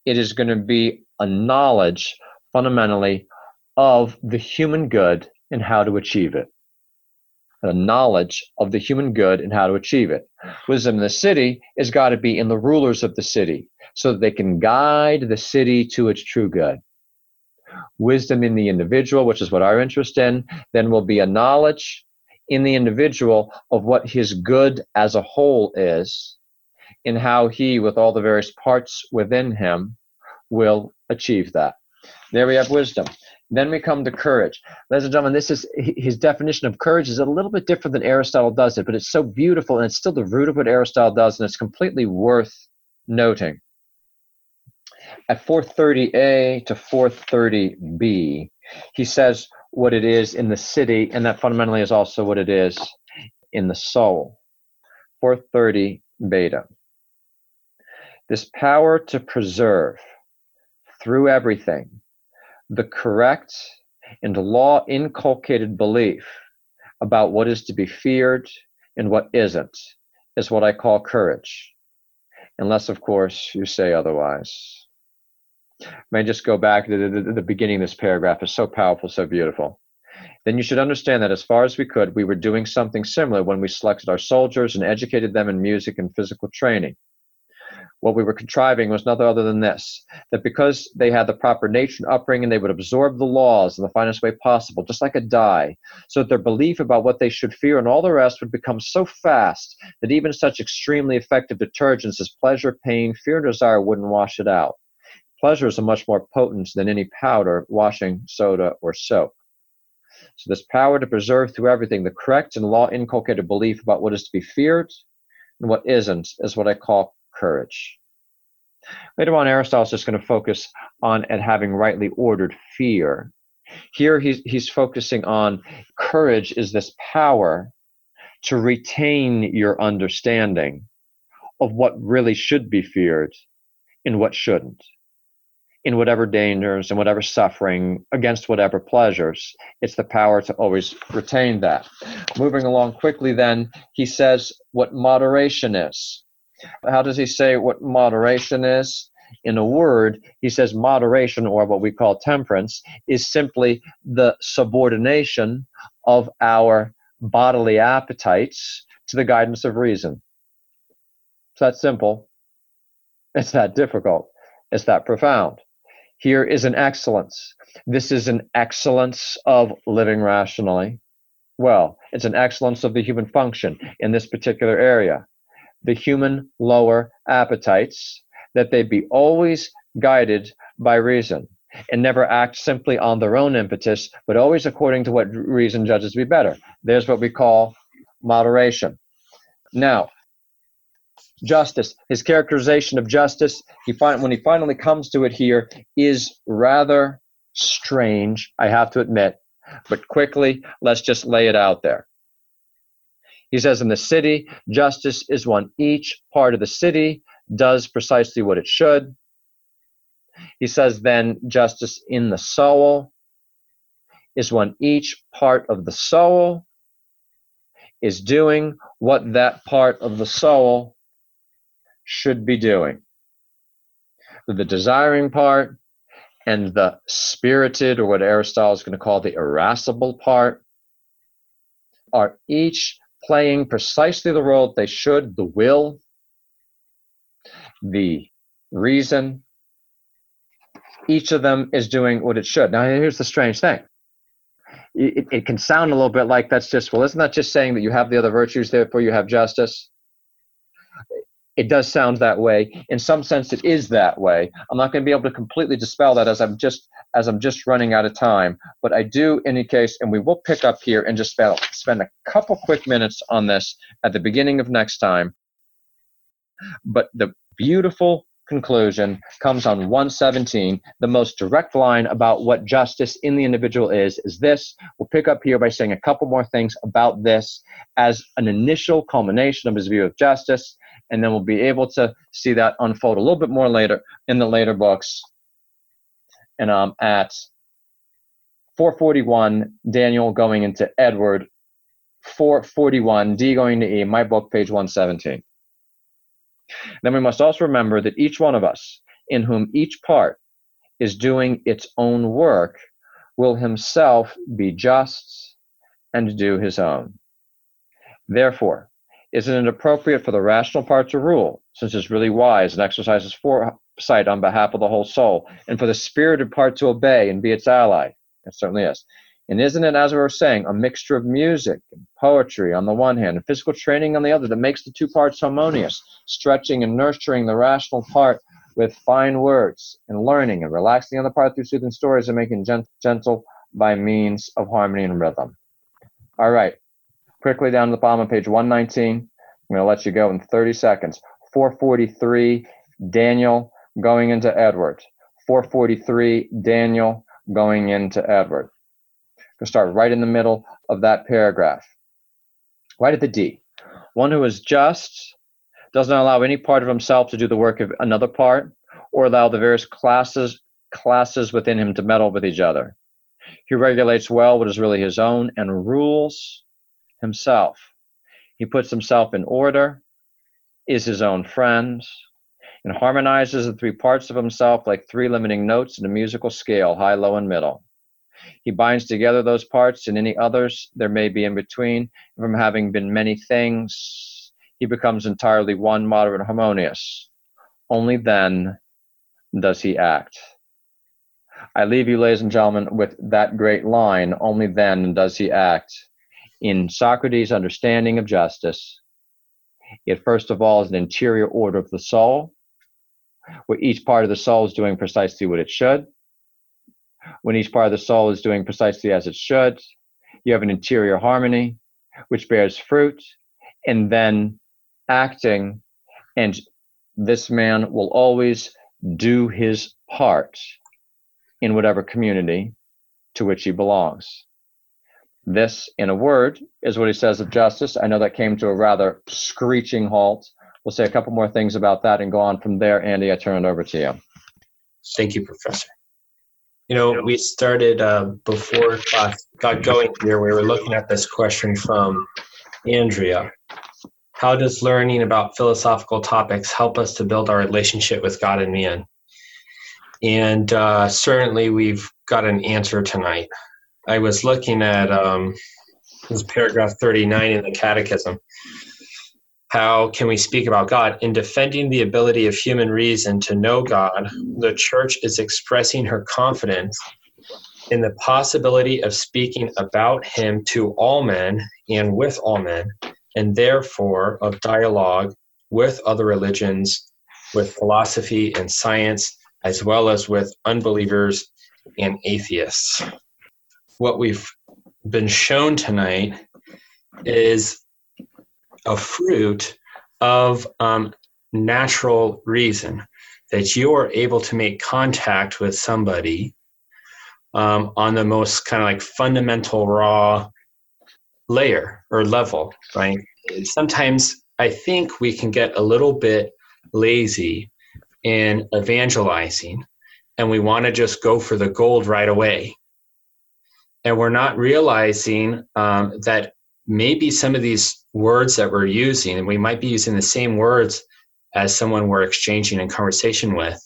It is going to be a knowledge fundamentally of the human good and how to achieve it. A knowledge of the human good and how to achieve it. Wisdom in the city has got to be in the rulers of the city so that they can guide the city to its true good wisdom in the individual, which is what our interest in, then will be a knowledge in the individual of what his good as a whole is, in how he, with all the various parts within him, will achieve that. There we have wisdom. Then we come to courage. Ladies and gentlemen, this is his definition of courage is a little bit different than Aristotle does it, but it's so beautiful and it's still the root of what Aristotle does, and it's completely worth noting at 430A to 430B, he says what it is in the city, and that fundamentally is also what it is in the soul. 430 beta. This power to preserve through everything the correct and law inculcated belief about what is to be feared and what isn't is what I call courage. Unless, of course, you say otherwise. May just go back to the, the, the beginning of this paragraph is so powerful, so beautiful. Then you should understand that as far as we could, we were doing something similar when we selected our soldiers and educated them in music and physical training. What we were contriving was nothing other than this that because they had the proper nature and upbringing, they would absorb the laws in the finest way possible, just like a dye, so that their belief about what they should fear and all the rest would become so fast that even such extremely effective detergents as pleasure, pain, fear, and desire wouldn't wash it out. Pleasures are much more potent than any powder, washing, soda, or soap. So, this power to preserve through everything the correct and law inculcated belief about what is to be feared and what isn't is what I call courage. Later on, Aristotle is just going to focus on at having rightly ordered fear. Here, he's, he's focusing on courage is this power to retain your understanding of what really should be feared and what shouldn't in whatever dangers and whatever suffering against whatever pleasures. It's the power to always retain that. Moving along quickly, then, he says what moderation is. How does he say what moderation is? In a word, he says moderation, or what we call temperance, is simply the subordination of our bodily appetites to the guidance of reason. It's that simple. It's that difficult. It's that profound. Here is an excellence. This is an excellence of living rationally. Well, it's an excellence of the human function in this particular area. The human lower appetites, that they be always guided by reason and never act simply on their own impetus, but always according to what reason judges to be better. There's what we call moderation. Now, justice. His characterization of justice, he find, when he finally comes to it here, is rather strange, I have to admit. But quickly, let's just lay it out there. He says, In the city, justice is when each part of the city does precisely what it should. He says, then justice in the soul is when each part of the soul is doing what that part of the soul should be doing. The desiring part and the spirited, or what Aristotle is going to call the irascible part, are each playing precisely the role they should the will, the reason. Each of them is doing what it should. Now, here's the strange thing it, it can sound a little bit like that's just, well, isn't that just saying that you have the other virtues, therefore you have justice? It does sound that way. In some sense, it is that way. I'm not going to be able to completely dispel that as I'm just as I'm just running out of time. But I do, in any case, and we will pick up here and just spend spend a couple quick minutes on this at the beginning of next time. But the beautiful conclusion comes on 117. The most direct line about what justice in the individual is is this. We'll pick up here by saying a couple more things about this as an initial culmination of his view of justice, and then we'll be able to see that unfold a little bit more later in the later books. And um, at 441, Daniel going into Edward, 441, D going to E, my book, page 117. Then we must also remember that each one of us, in whom each part is doing its own work, will himself be just and do his own. Therefore, isn't it appropriate for the rational part to rule, since it's really wise and exercises foresight on behalf of the whole soul, and for the spirited part to obey and be its ally? It certainly is. And isn't it, as we were saying, a mixture of music and poetry on the one hand and physical training on the other that makes the two parts harmonious, stretching and nurturing the rational part with fine words and learning and relaxing on the part through soothing stories and making gent- gentle by means of harmony and rhythm. All right, quickly down to the bottom of page 119. I'm going to let you go in 30 seconds. 443, Daniel going into Edward. 443, Daniel going into Edward Going to start right in the middle of that paragraph. Right at the D. One who is just doesn't allow any part of himself to do the work of another part or allow the various classes classes within him to meddle with each other. He regulates well what is really his own and rules himself. He puts himself in order, is his own friend, and harmonizes the three parts of himself like three limiting notes in a musical scale, high, low, and middle. He binds together those parts and any others there may be in between. From having been many things, he becomes entirely one, moderate, and harmonious. Only then does he act. I leave you, ladies and gentlemen, with that great line only then does he act. In Socrates' understanding of justice, it first of all is an interior order of the soul, where each part of the soul is doing precisely what it should when each part of the soul is doing precisely as it should. You have an interior harmony, which bears fruit, and then acting. And this man will always do his part in whatever community to which he belongs. This, in a word, is what he says of justice. I know that came to a rather screeching halt. We'll say a couple more things about that and go on from there. Andy, I turn it over to you. Thank you, Professor. You know, we started uh, before class got going here. We were looking at this question from Andrea. How does learning about philosophical topics help us to build our relationship with God and man? And uh, certainly, we've got an answer tonight. I was looking at um, this paragraph 39 in the Catechism how can we speak about God? In defending the ability of human reason to know God, the church is expressing her confidence in the possibility of speaking about him to all men and with all men, and therefore of dialogue with other religions, with philosophy and science, as well as with unbelievers and atheists. What we've been shown tonight is a fruit of um, natural reason that you are able to make contact with somebody um, on the most kind of like fundamental raw layer or level right? Sometimes i think we can get a little bit lazy in evangelizing and we want to just go for the gold right away and we're not realizing um, that maybe some of these words that we're using, and we might be using the same words as someone we're exchanging in conversation with,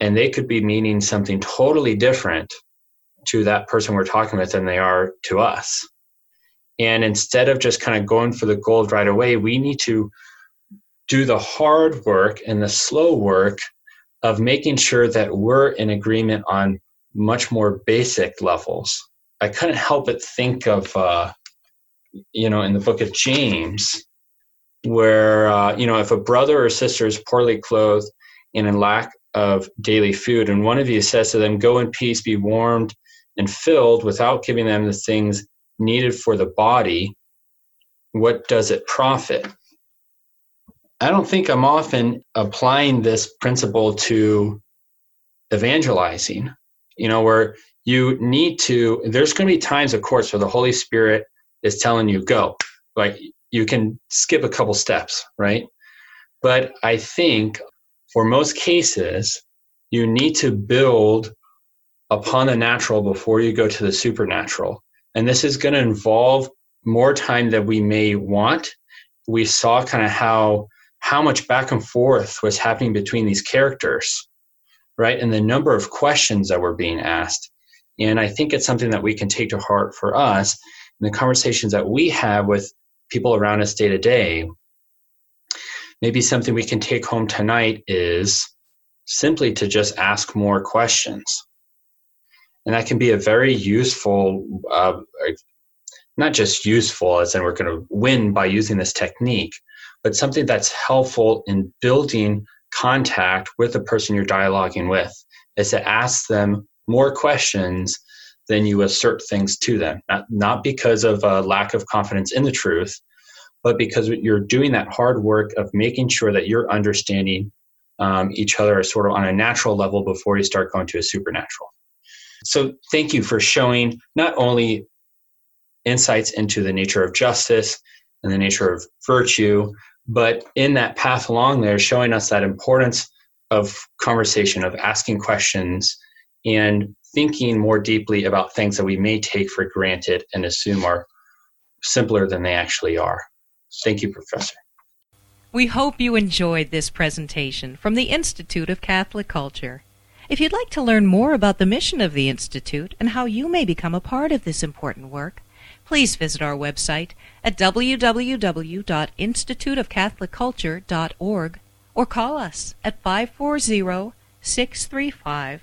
and they could be meaning something totally different to that person we're talking with than they are to us. And instead of just kind of going for the gold right away, we need to do the hard work and the slow work of making sure that we're in agreement on much more basic levels. I couldn't help but think of, uh, you know, in the book of James, where, uh, you know, if a brother or sister is poorly clothed and in lack of daily food, and one of you says to them, Go in peace, be warmed and filled without giving them the things needed for the body, what does it profit? I don't think I'm often applying this principle to evangelizing, you know, where you need to, there's going to be times, of course, where the Holy Spirit is telling you, go. Like you can skip a couple steps, right? But I think for most cases, you need to build upon the natural before you go to the supernatural. And this is going to involve more time than we may want. We saw kind of how how much back and forth was happening between these characters, right? And the number of questions that were being asked. And I think it's something that we can take to heart for us in the conversations that we have with people around us day to day. Maybe something we can take home tonight is simply to just ask more questions. And that can be a very useful, uh, not just useful as in we're going to win by using this technique, but something that's helpful in building contact with the person you're dialoguing with is to ask them more questions than you assert things to them. Not, not because of a lack of confidence in the truth, but because you're doing that hard work of making sure that you're understanding um, each other sort of on a natural level before you start going to a supernatural. So, thank you for showing not only insights into the nature of justice and the nature of virtue, but in that path along there, showing us that importance of conversation, of asking questions, and thinking more deeply about things that we may take for granted and assume are simpler than they actually are. Thank you, Professor. We hope you enjoyed this presentation from the Institute of Catholic Culture. If you'd like to learn more about the mission of the Institute and how you may become a part of this important work, please visit our website at www.instituteofcatholicculture.org or call us at 540 635